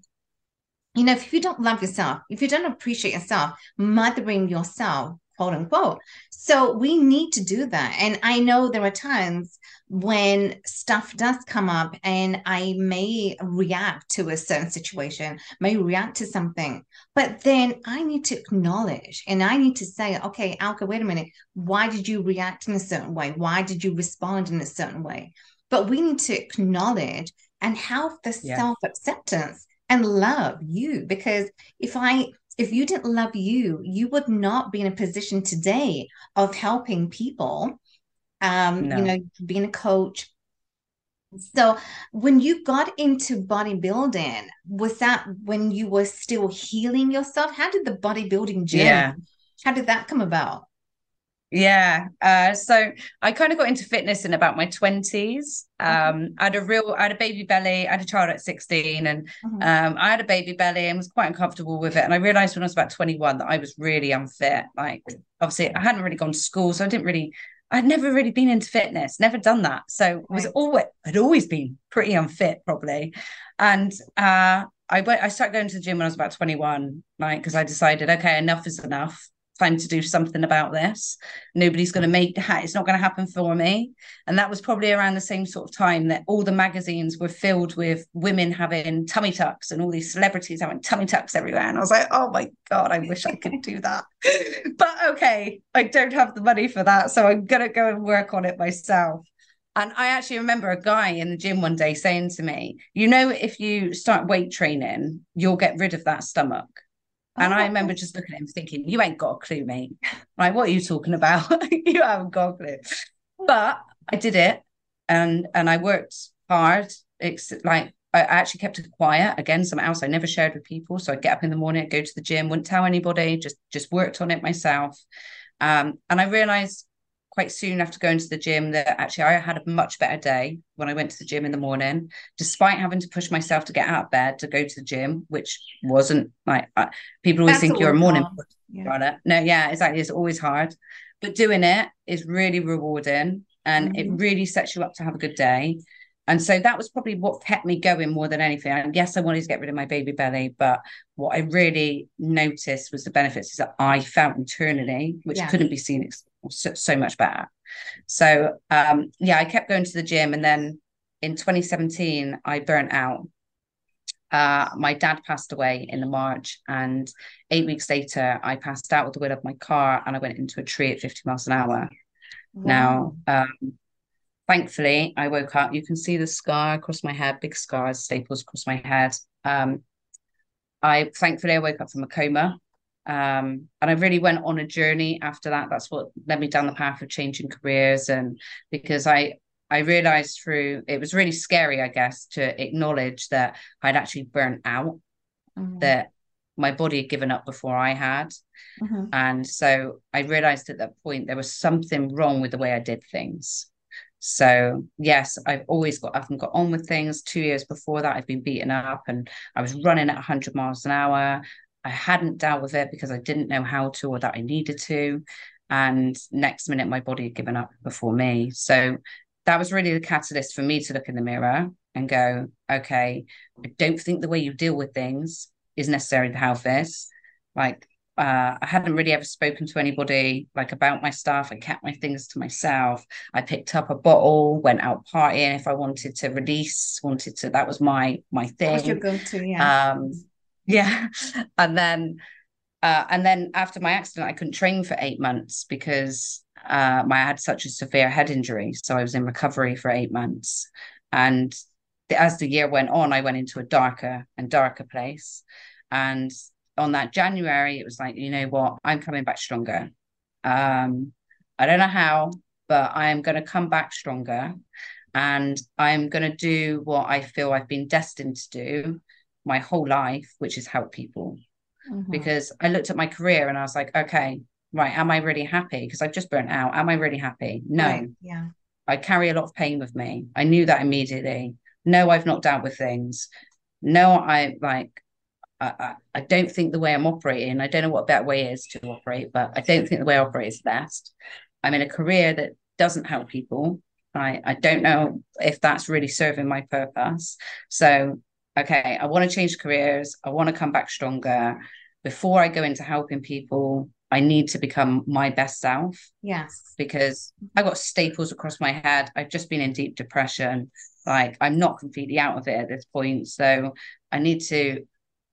you know, if you don't love yourself, if you don't appreciate yourself, mothering yourself, quote unquote. So we need to do that. And I know there are times when stuff does come up and I may react to a certain situation, may react to something, but then I need to acknowledge and I need to say, okay, Alka, wait a minute. Why did you react in a certain way? Why did you respond in a certain way? But we need to acknowledge and have the yeah. self acceptance and love you because if i if you didn't love you you would not be in a position today of helping people um no. you know being a coach so when you got into bodybuilding was that when you were still healing yourself how did the bodybuilding journey yeah. how did that come about yeah. Uh, so I kind of got into fitness in about my 20s. Um, I had a real, I had a baby belly. I had a child at 16 and mm-hmm. um, I had a baby belly and was quite uncomfortable with it. And I realized when I was about 21 that I was really unfit. Like, obviously, I hadn't really gone to school. So I didn't really, I'd never really been into fitness, never done that. So right. was always, I'd always been pretty unfit, probably. And uh, I went, I started going to the gym when I was about 21, like, because I decided, okay, enough is enough time to do something about this. Nobody's going to make it's not going to happen for me. And that was probably around the same sort of time that all the magazines were filled with women having tummy tucks and all these celebrities having tummy tucks everywhere. And I was like, oh my God, I wish I could do that. (laughs) but okay, I don't have the money for that. So I'm going to go and work on it myself. And I actually remember a guy in the gym one day saying to me, you know, if you start weight training, you'll get rid of that stomach. And oh. I remember just looking at him thinking, you ain't got a clue, mate. Right? what are you talking about? (laughs) you haven't got a clue. But I did it and and I worked hard. It's like I actually kept it quiet. Again, something else I never shared with people. So I'd get up in the morning, I'd go to the gym, wouldn't tell anybody, just just worked on it myself. Um, and I realized quite soon after going to the gym that actually I had a much better day when I went to the gym in the morning, despite having to push myself to get out of bed to go to the gym, which wasn't like uh, people always That's think you're a morning yeah. No, yeah, exactly. It's always hard, but doing it is really rewarding and mm-hmm. it really sets you up to have a good day. And so that was probably what kept me going more than anything. And yes, I wanted to get rid of my baby belly, but what I really noticed was the benefits that I felt internally, which yeah. couldn't be seen so, so much better. So um, yeah, I kept going to the gym, and then in 2017, I burnt out. Uh, my dad passed away in the March, and eight weeks later, I passed out with the wheel of my car, and I went into a tree at 50 miles an hour. Wow. Now, um, thankfully, I woke up. You can see the scar across my head, big scars, staples across my head. Um, I thankfully I woke up from a coma. Um, and I really went on a journey after that. That's what led me down the path of changing careers. And because I I realized through it was really scary, I guess, to acknowledge that I'd actually burnt out, mm-hmm. that my body had given up before I had. Mm-hmm. And so I realized at that point there was something wrong with the way I did things. So yes, I've always got I haven't got on with things. Two years before that, I've been beaten up and I was running at 100 miles an hour. I hadn't dealt with it because I didn't know how to or that I needed to. And next minute, my body had given up before me. So that was really the catalyst for me to look in the mirror and go, okay, I don't think the way you deal with things is necessarily the healthiest. Like, uh, I hadn't really ever spoken to anybody like about my stuff. I kept my things to myself. I picked up a bottle, went out partying if I wanted to release, wanted to. That was my my thing. What's your go-to? Yeah. Um, yeah. And then uh, and then after my accident i couldn't train for eight months because uh, my, i had such a severe head injury. So i was in recovery for eight months. And as the year went on i went into a darker and darker place. And on that january it was like you know what? I'm coming back stronger. Um, i don't know how but i am going to come back stronger. And i'm going to do what i feel i've been destined to do my whole life, which is help people. Mm-hmm. Because I looked at my career and I was like, okay, right, am I really happy? Because I've just burnt out. Am I really happy? No. Right. Yeah. I carry a lot of pain with me. I knew that immediately. No, I've not dealt with things. No, I like I, I, I don't think the way I'm operating, I don't know what a better way is to operate, but I don't think the way I operate is best. I'm in a career that doesn't help people. I, I don't know if that's really serving my purpose. So okay, I want to change careers. I want to come back stronger. Before I go into helping people, I need to become my best self. Yes. Because I got staples across my head. I've just been in deep depression. Like I'm not completely out of it at this point. So I need to,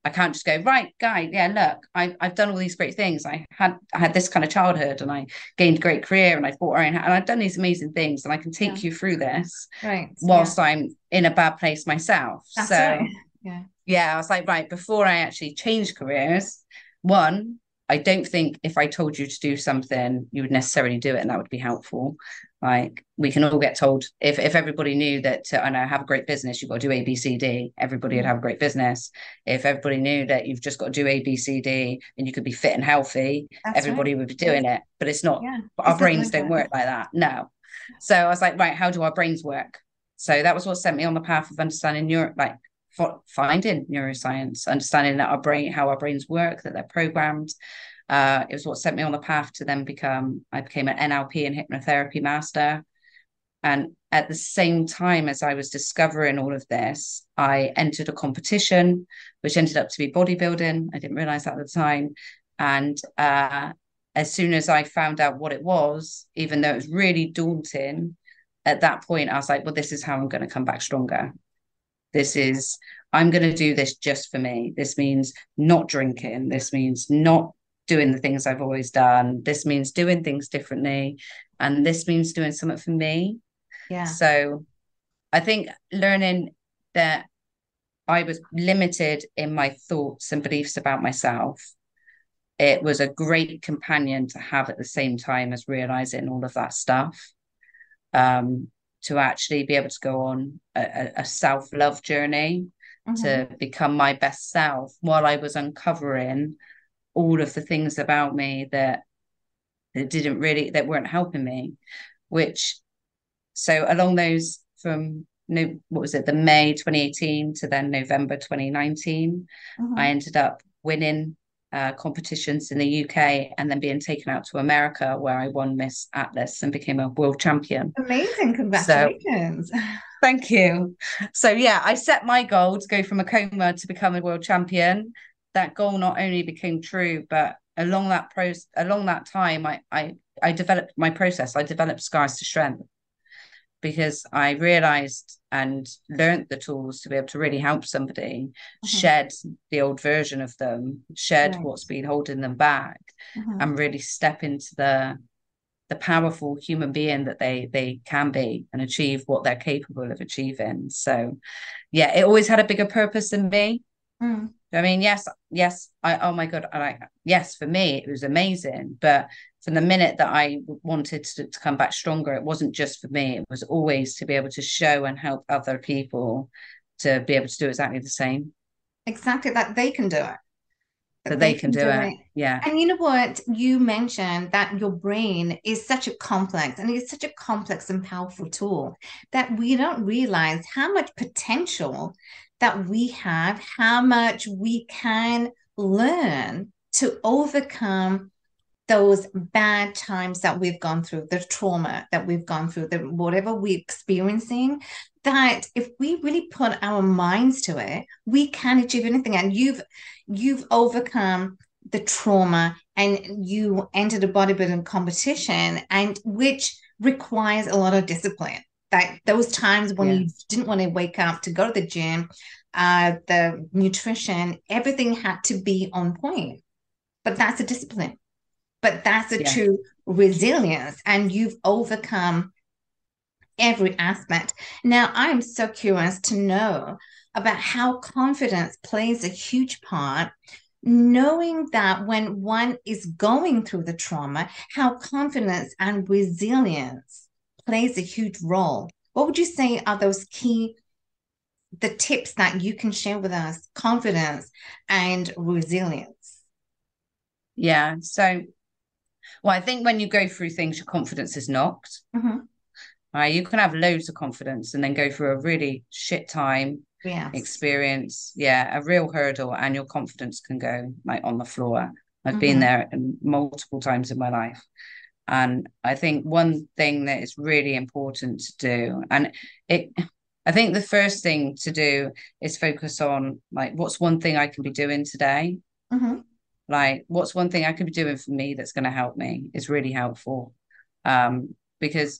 I can't just go, right, guy, yeah, look, I've I've done all these great things. I had I had this kind of childhood and I gained a great career and I bought own and I've done these amazing things and I can take yeah. you through this right. whilst yeah. I'm in a bad place myself. That's so right. yeah. Yeah, I was like, right, before I actually changed careers, one, I don't think if I told you to do something, you would necessarily do it, and that would be helpful. Like we can all get told if if everybody knew that to, I know have a great business, you've got to do A B C D. Everybody would mm. have a great business. If everybody knew that you've just got to do A B C D and you could be fit and healthy, That's everybody right. would be doing it. But it's not. Yeah. Our brains don't work like that. No. So I was like, right, how do our brains work? So that was what sent me on the path of understanding neuro, like finding neuroscience, understanding that our brain, how our brains work, that they're programmed. Uh, it was what sent me on the path to then become, I became an NLP and hypnotherapy master. And at the same time as I was discovering all of this, I entered a competition, which ended up to be bodybuilding. I didn't realize that at the time. And uh, as soon as I found out what it was, even though it was really daunting, at that point I was like, well, this is how I'm going to come back stronger. This is I'm going to do this just for me. This means not drinking. This means not doing the things I've always done. This means doing things differently. And this means doing something for me. Yeah. So I think learning that I was limited in my thoughts and beliefs about myself. It was a great companion to have at the same time as realizing all of that stuff. Um, to actually be able to go on a, a self love journey mm-hmm. to become my best self while I was uncovering all of the things about me that that didn't really that weren't helping me which so along those from no what was it the may 2018 to then november 2019 uh-huh. i ended up winning uh, competitions in the uk and then being taken out to america where i won miss atlas and became a world champion. Amazing. Congratulations. so, (laughs) thank you. So yeah i set my goal to go from a coma to become a world champion that goal not only became true but along that process along that time I, I i developed my process i developed scars to strength because I realized and learned the tools to be able to really help somebody mm-hmm. shed the old version of them, shed right. what's been holding them back, mm-hmm. and really step into the the powerful human being that they they can be and achieve what they're capable of achieving. So yeah, it always had a bigger purpose than me. Mm. I mean, yes, yes, I oh my god, I yes, for me it was amazing, but from the minute that I wanted to, to, come back stronger, it wasn't just for me. It was always to be able to show and help other people to be able to do exactly the same. Exactly, that they can do it. That, they, they, can, can do, it. it. Yeah. And you know what? You mentioned that your brain is such a complex and it's such a complex and powerful tool that we don't realize how much potential that we have, how much we can learn to overcome those bad times that we've gone through, the trauma that we've gone through, the whatever we're experiencing, that if we really put our minds to it, we can achieve anything. And you've you've overcome the trauma and you entered a bodybuilding competition and which requires a lot of discipline. That those times when yes. you didn't want to wake up to go to the gym, uh, the nutrition, everything had to be on point. But that's a discipline but that's a yeah. true resilience and you've overcome every aspect now i am so curious to know about how confidence plays a huge part knowing that when one is going through the trauma how confidence and resilience plays a huge role what would you say are those key the tips that you can share with us confidence and resilience yeah so well, I think when you go through things, your confidence is knocked. Mm-hmm. Uh, you can have loads of confidence and then go through a really shit time yes. experience. Yeah, a real hurdle, and your confidence can go like on the floor. I've mm-hmm. been there multiple times in my life. And I think one thing that is really important to do, and it, I think the first thing to do is focus on like, what's one thing I can be doing today? Mm-hmm. Like what's one thing i could be doing for me that's going to help me is really helpful. Um because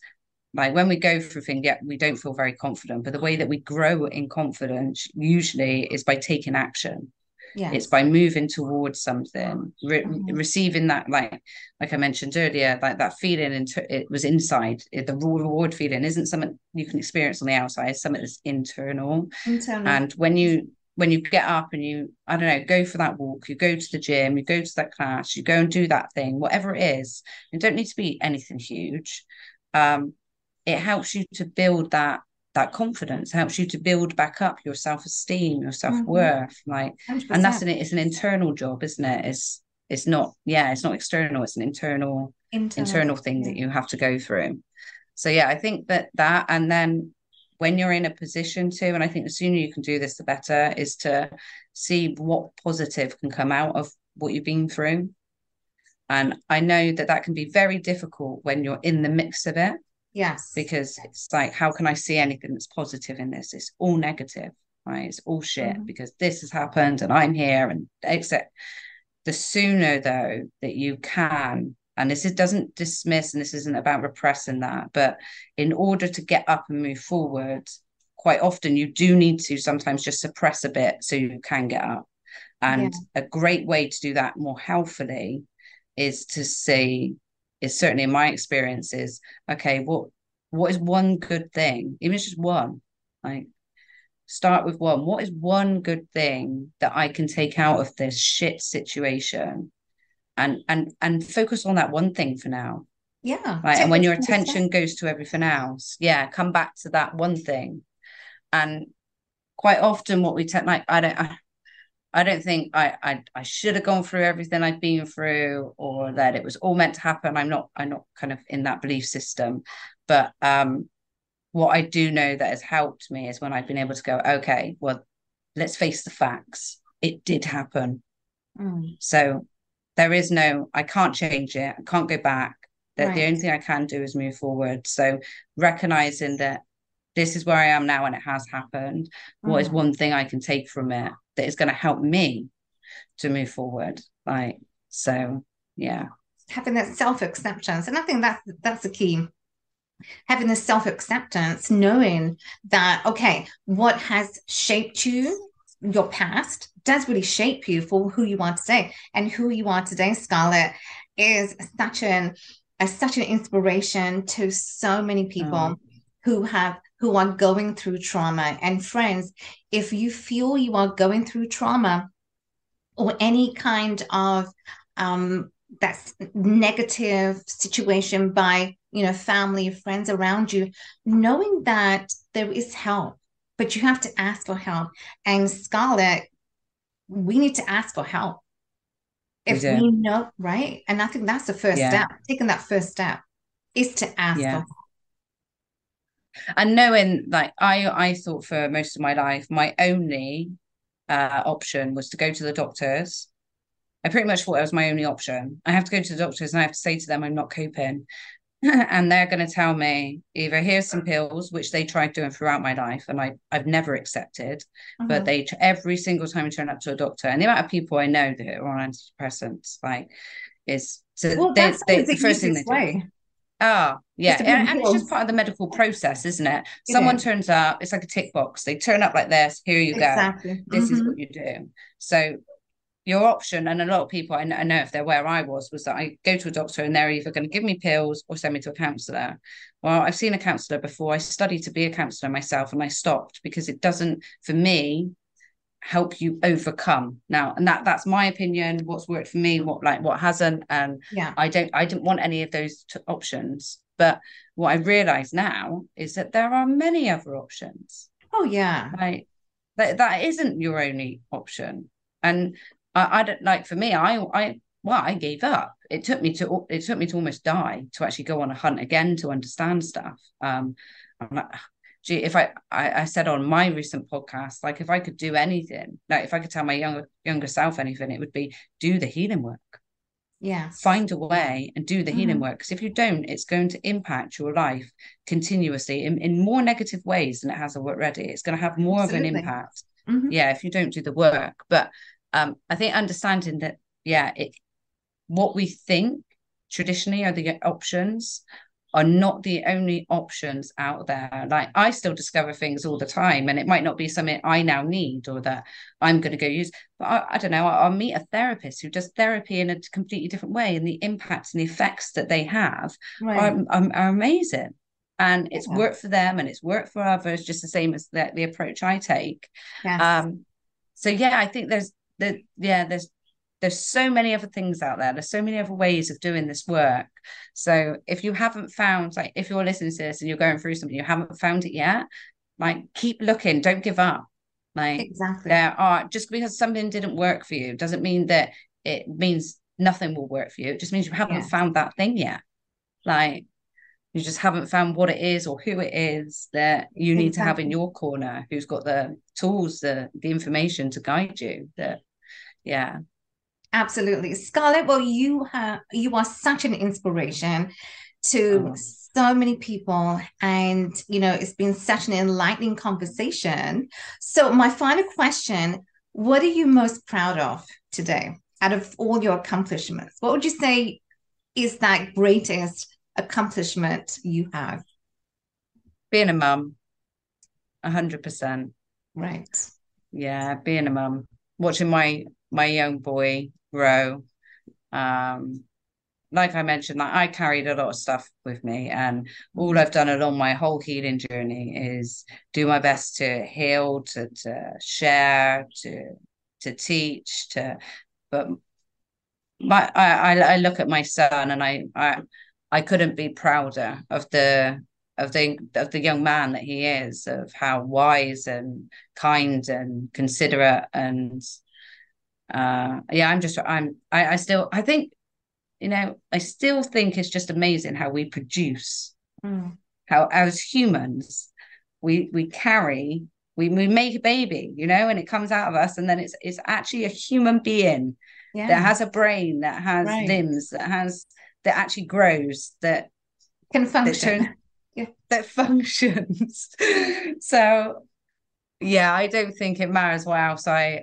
like when we go through things yeah we don't feel very confident but the way that we grow in confidence usually is by taking action yeah it's by moving towards something re- mm-hmm. receiving that like like i mentioned earlier like that feeling into it was inside it, the reward feeling isn't something you can experience on the outside it's something that's internal, internal. and when you when you get up and you, I don't know, go for that walk, you go to the gym, you go to that class, you go and do that thing, whatever it is, it don't need to be anything huge. Um, it helps you to build that that confidence helps you to build back up your self-esteem your self-worth mm-hmm. like 100%. and that's an it's an internal job isn't it it's it's not yeah it's not external it's an internal internal, internal thing yeah. that you have to go through so yeah i think that that and then when you're in a position to, and I think the sooner you can do this, the better, is to see what positive can come out of what you've been through. And I know that that can be very difficult when you're in the mix of it. Yes. Because it's like, how can I see anything that's positive in this? It's all negative, right? It's all shit mm-hmm. because this has happened and I'm here and except the sooner though that you can and this is, doesn't dismiss and this isn't about repressing that but in order to get up and move forward quite often you do need to sometimes just suppress a bit so you can get up and yeah. a great way to do that more healthily is to say is certainly in my experience is okay what what is one good thing? Even just one like start with one. What is one good thing that i can take out of this shit situation? And and and focus on that one thing for now. Yeah right and when your attention goes to everything else yeah come back to that one thing. And quite often what we tend like i don't I, I don't think I, I I should have gone through everything I've been through or that it was all meant to happen. I'm not I'm not kind of in that belief system. But um what I do know that has helped me is when I've been able to go, okay, well, let's face the facts. It did happen. Mm. So there is no, I can't change it. I can't go back. That right. the only thing I can do is move forward. So recognizing that this is where I am now and it has happened. Mm. What is mm. one thing I can take from it? that is going to help me to move forward. Like, so yeah. Having that self acceptance. And I think that's that's the key. Having the self acceptance, knowing that, okay, what has shaped you, your past, does really shape you for who you are today. And who you are today, Scarlett, is such an a, such an inspiration to so many people mm. who have who are going through trauma. And friends, if you feel you are going through trauma or any kind of um, that's negative situation by you know family friends around you knowing that there is help but you have to ask for help and scarlett we need to ask for help if we, we know right and i think that's the first yeah. step taking that first step is to ask yeah. for help and knowing like i i thought for most of my life my only uh option was to go to the doctors. I pretty much thought it was my only option. I have to go to the doctors and i have to say to them i'm not coping. (laughs) And they're going to tell me either here's some pills which they tried doing throughout my life and I, i've never accepted uh-huh. but they every single time i turn up to a doctor and the amount of people i know that are on antidepressants like is so well, they, they, the first thing they do Oh, yeah. And, and, it's just part of the medical process, isn't it? it Someone is. turns up, it's like a tick box. They turn up like this, here you exactly. go. This mm-hmm. is what you do. So your option, and a lot of people I know, I know if they're where I was, was that I go to a doctor and they're either going to give me pills or send me to a counselor. Well, I've seen a counselor before. I studied to be a counselor myself and I stopped because it doesn't, for me, help you overcome. Now and that that's my opinion what's worked for me what like what hasn't and yeah. I don't i didn't want any of those t- options. But what i realize now is that there are many other options. Oh yeah. Like that, that isn't your only option. And I, I don't like for me i i well i gave up. It took me to it took me to almost die to actually go on a hunt again to understand stuff. Um i'm like gee, if I, I, I said on my recent podcast, like if I could do anything, like if I could tell my younger younger self anything, it would be do the healing work. Yeah. Find a way and do the mm-hmm. healing work. Because if you don't, it's going to impact your life continuously in, in more negative ways than it has already. It's going to have more Absolutely. of an impact. Mm-hmm. Yeah, if you don't do the work. But um, I think understanding that, yeah, it what we think traditionally are the options are not the only options out there. Like I still discover things all the time, and it might not be something I now need or that I'm going to go use. But I, I don't know. I'll meet a therapist who does therapy in a completely different way, and the impacts and the effects that they have right. are, are, are, amazing. And it's yeah. worked for them, and it's worked for others, just the same as the, the approach I take. Yes. Um, so yeah, I think there's the yeah there's there's so many other things out there. There's so many other ways of doing this work. So if you haven't found like if you're listening to this and you're going through something you haven't found it yet like keep looking. Don't give up. Like exactly. there are just because something didn't work for you doesn't mean that it means nothing will work for you. It just means you haven't yeah. found that thing yet. Like you just haven't found what it is or who it is that you need exactly. to have in your corner who's got the tools the the information to guide you that yeah Absolutely. Scarlett, well, you have you are such an inspiration to oh. so many people and you know it's been such an enlightening conversation so my final question what are you most proud of today out of all your accomplishments what would you say is that greatest accomplishment you have? Being a mum, a hundred percent. Right. Yeah, being a mum, watching my my young boy grow. Um, like I mentioned, like I carried a lot of stuff with me, and all I've done along my whole healing journey is do my best to heal, to to share, to to teach, to. But my I I look at my son, and I I I couldn't be prouder of the of the of the young man that he is, of how wise and kind and considerate and uh yeah i'm just i'm I, I still i think you know, I still think it's just amazing how we produce, mm. how as humans we we carry, we we make a baby, you know, and it comes out of us, and then it's it's actually a human being yeah. that has a brain, that has right. limbs, that has that actually grows, that can function. That, (laughs) turn, yeah. that functions. (laughs) so yeah, I don't think it matters what else I,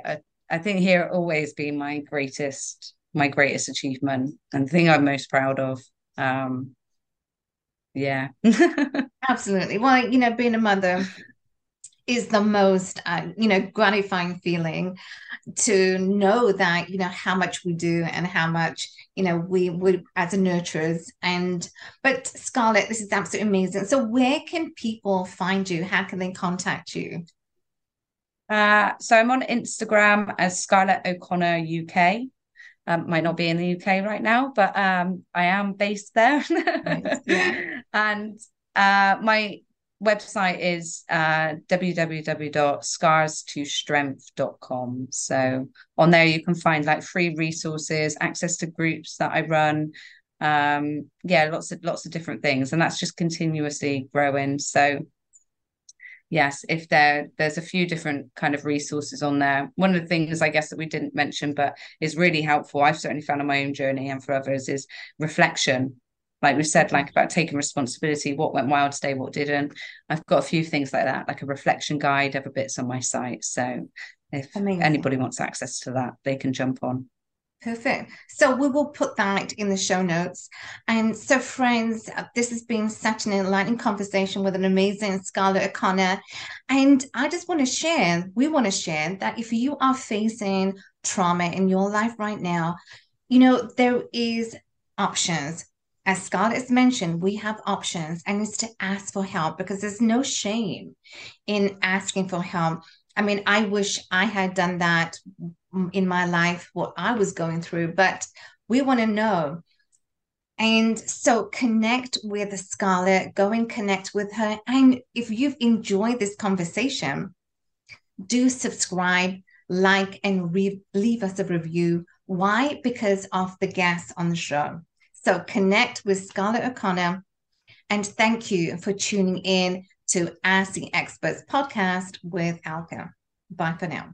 I think here always be my greatest my greatest achievement and thing I'm most proud of. Um, yeah. (laughs) Absolutely. Well, you know, being a mother is the most, uh, you know, gratifying feeling to know that, you know, how much we do and how much, you know, we would as a nurturers. And, but Scarlett, this is absolutely amazing. So, where can people find you? How can they contact you? Uh, so I'm on Instagram as Scarlett O'Connor UK um, might not be in the UK right now, but um, I am based there. (laughs) nice. yeah. And uh, my website is uh, www.scars2strength.com. So on there you can find like free resources, access to groups that I run. Um, yeah, lots of lots of different things, and that's just continuously growing. So yes, if there there's a few different kind of resources on there. One of the things I guess that we didn't mention, but is really helpful, I've certainly found on my own journey and for others, is reflection. Like we said, like about taking responsibility, what went well today, what didn't. I've got a few things like that, like a reflection guide, other bits on my site. So if Amazing. anybody wants access to that, they can jump on. Perfect. So we will put that in the show notes. And so, friends, this has been such an enlightening conversation with an amazing Scarlett O'Connor. And I just want to share, we want to share that if you are facing trauma in your life right now, you know, there is options. As Scarlett has mentioned, we have options and it's to ask for help because there's no shame in asking for help. I mean, I wish I had done that in my life, what I was going through, but we want to know. And so connect with Scarlett, go and connect with her. And if you've enjoyed this conversation, do subscribe, like, and re- leave us a review. Why? Because of the guests on the show. So connect with Scarlett O'Connor. And thank you for tuning in to Ask the Experts podcast with Alka. Bye for now.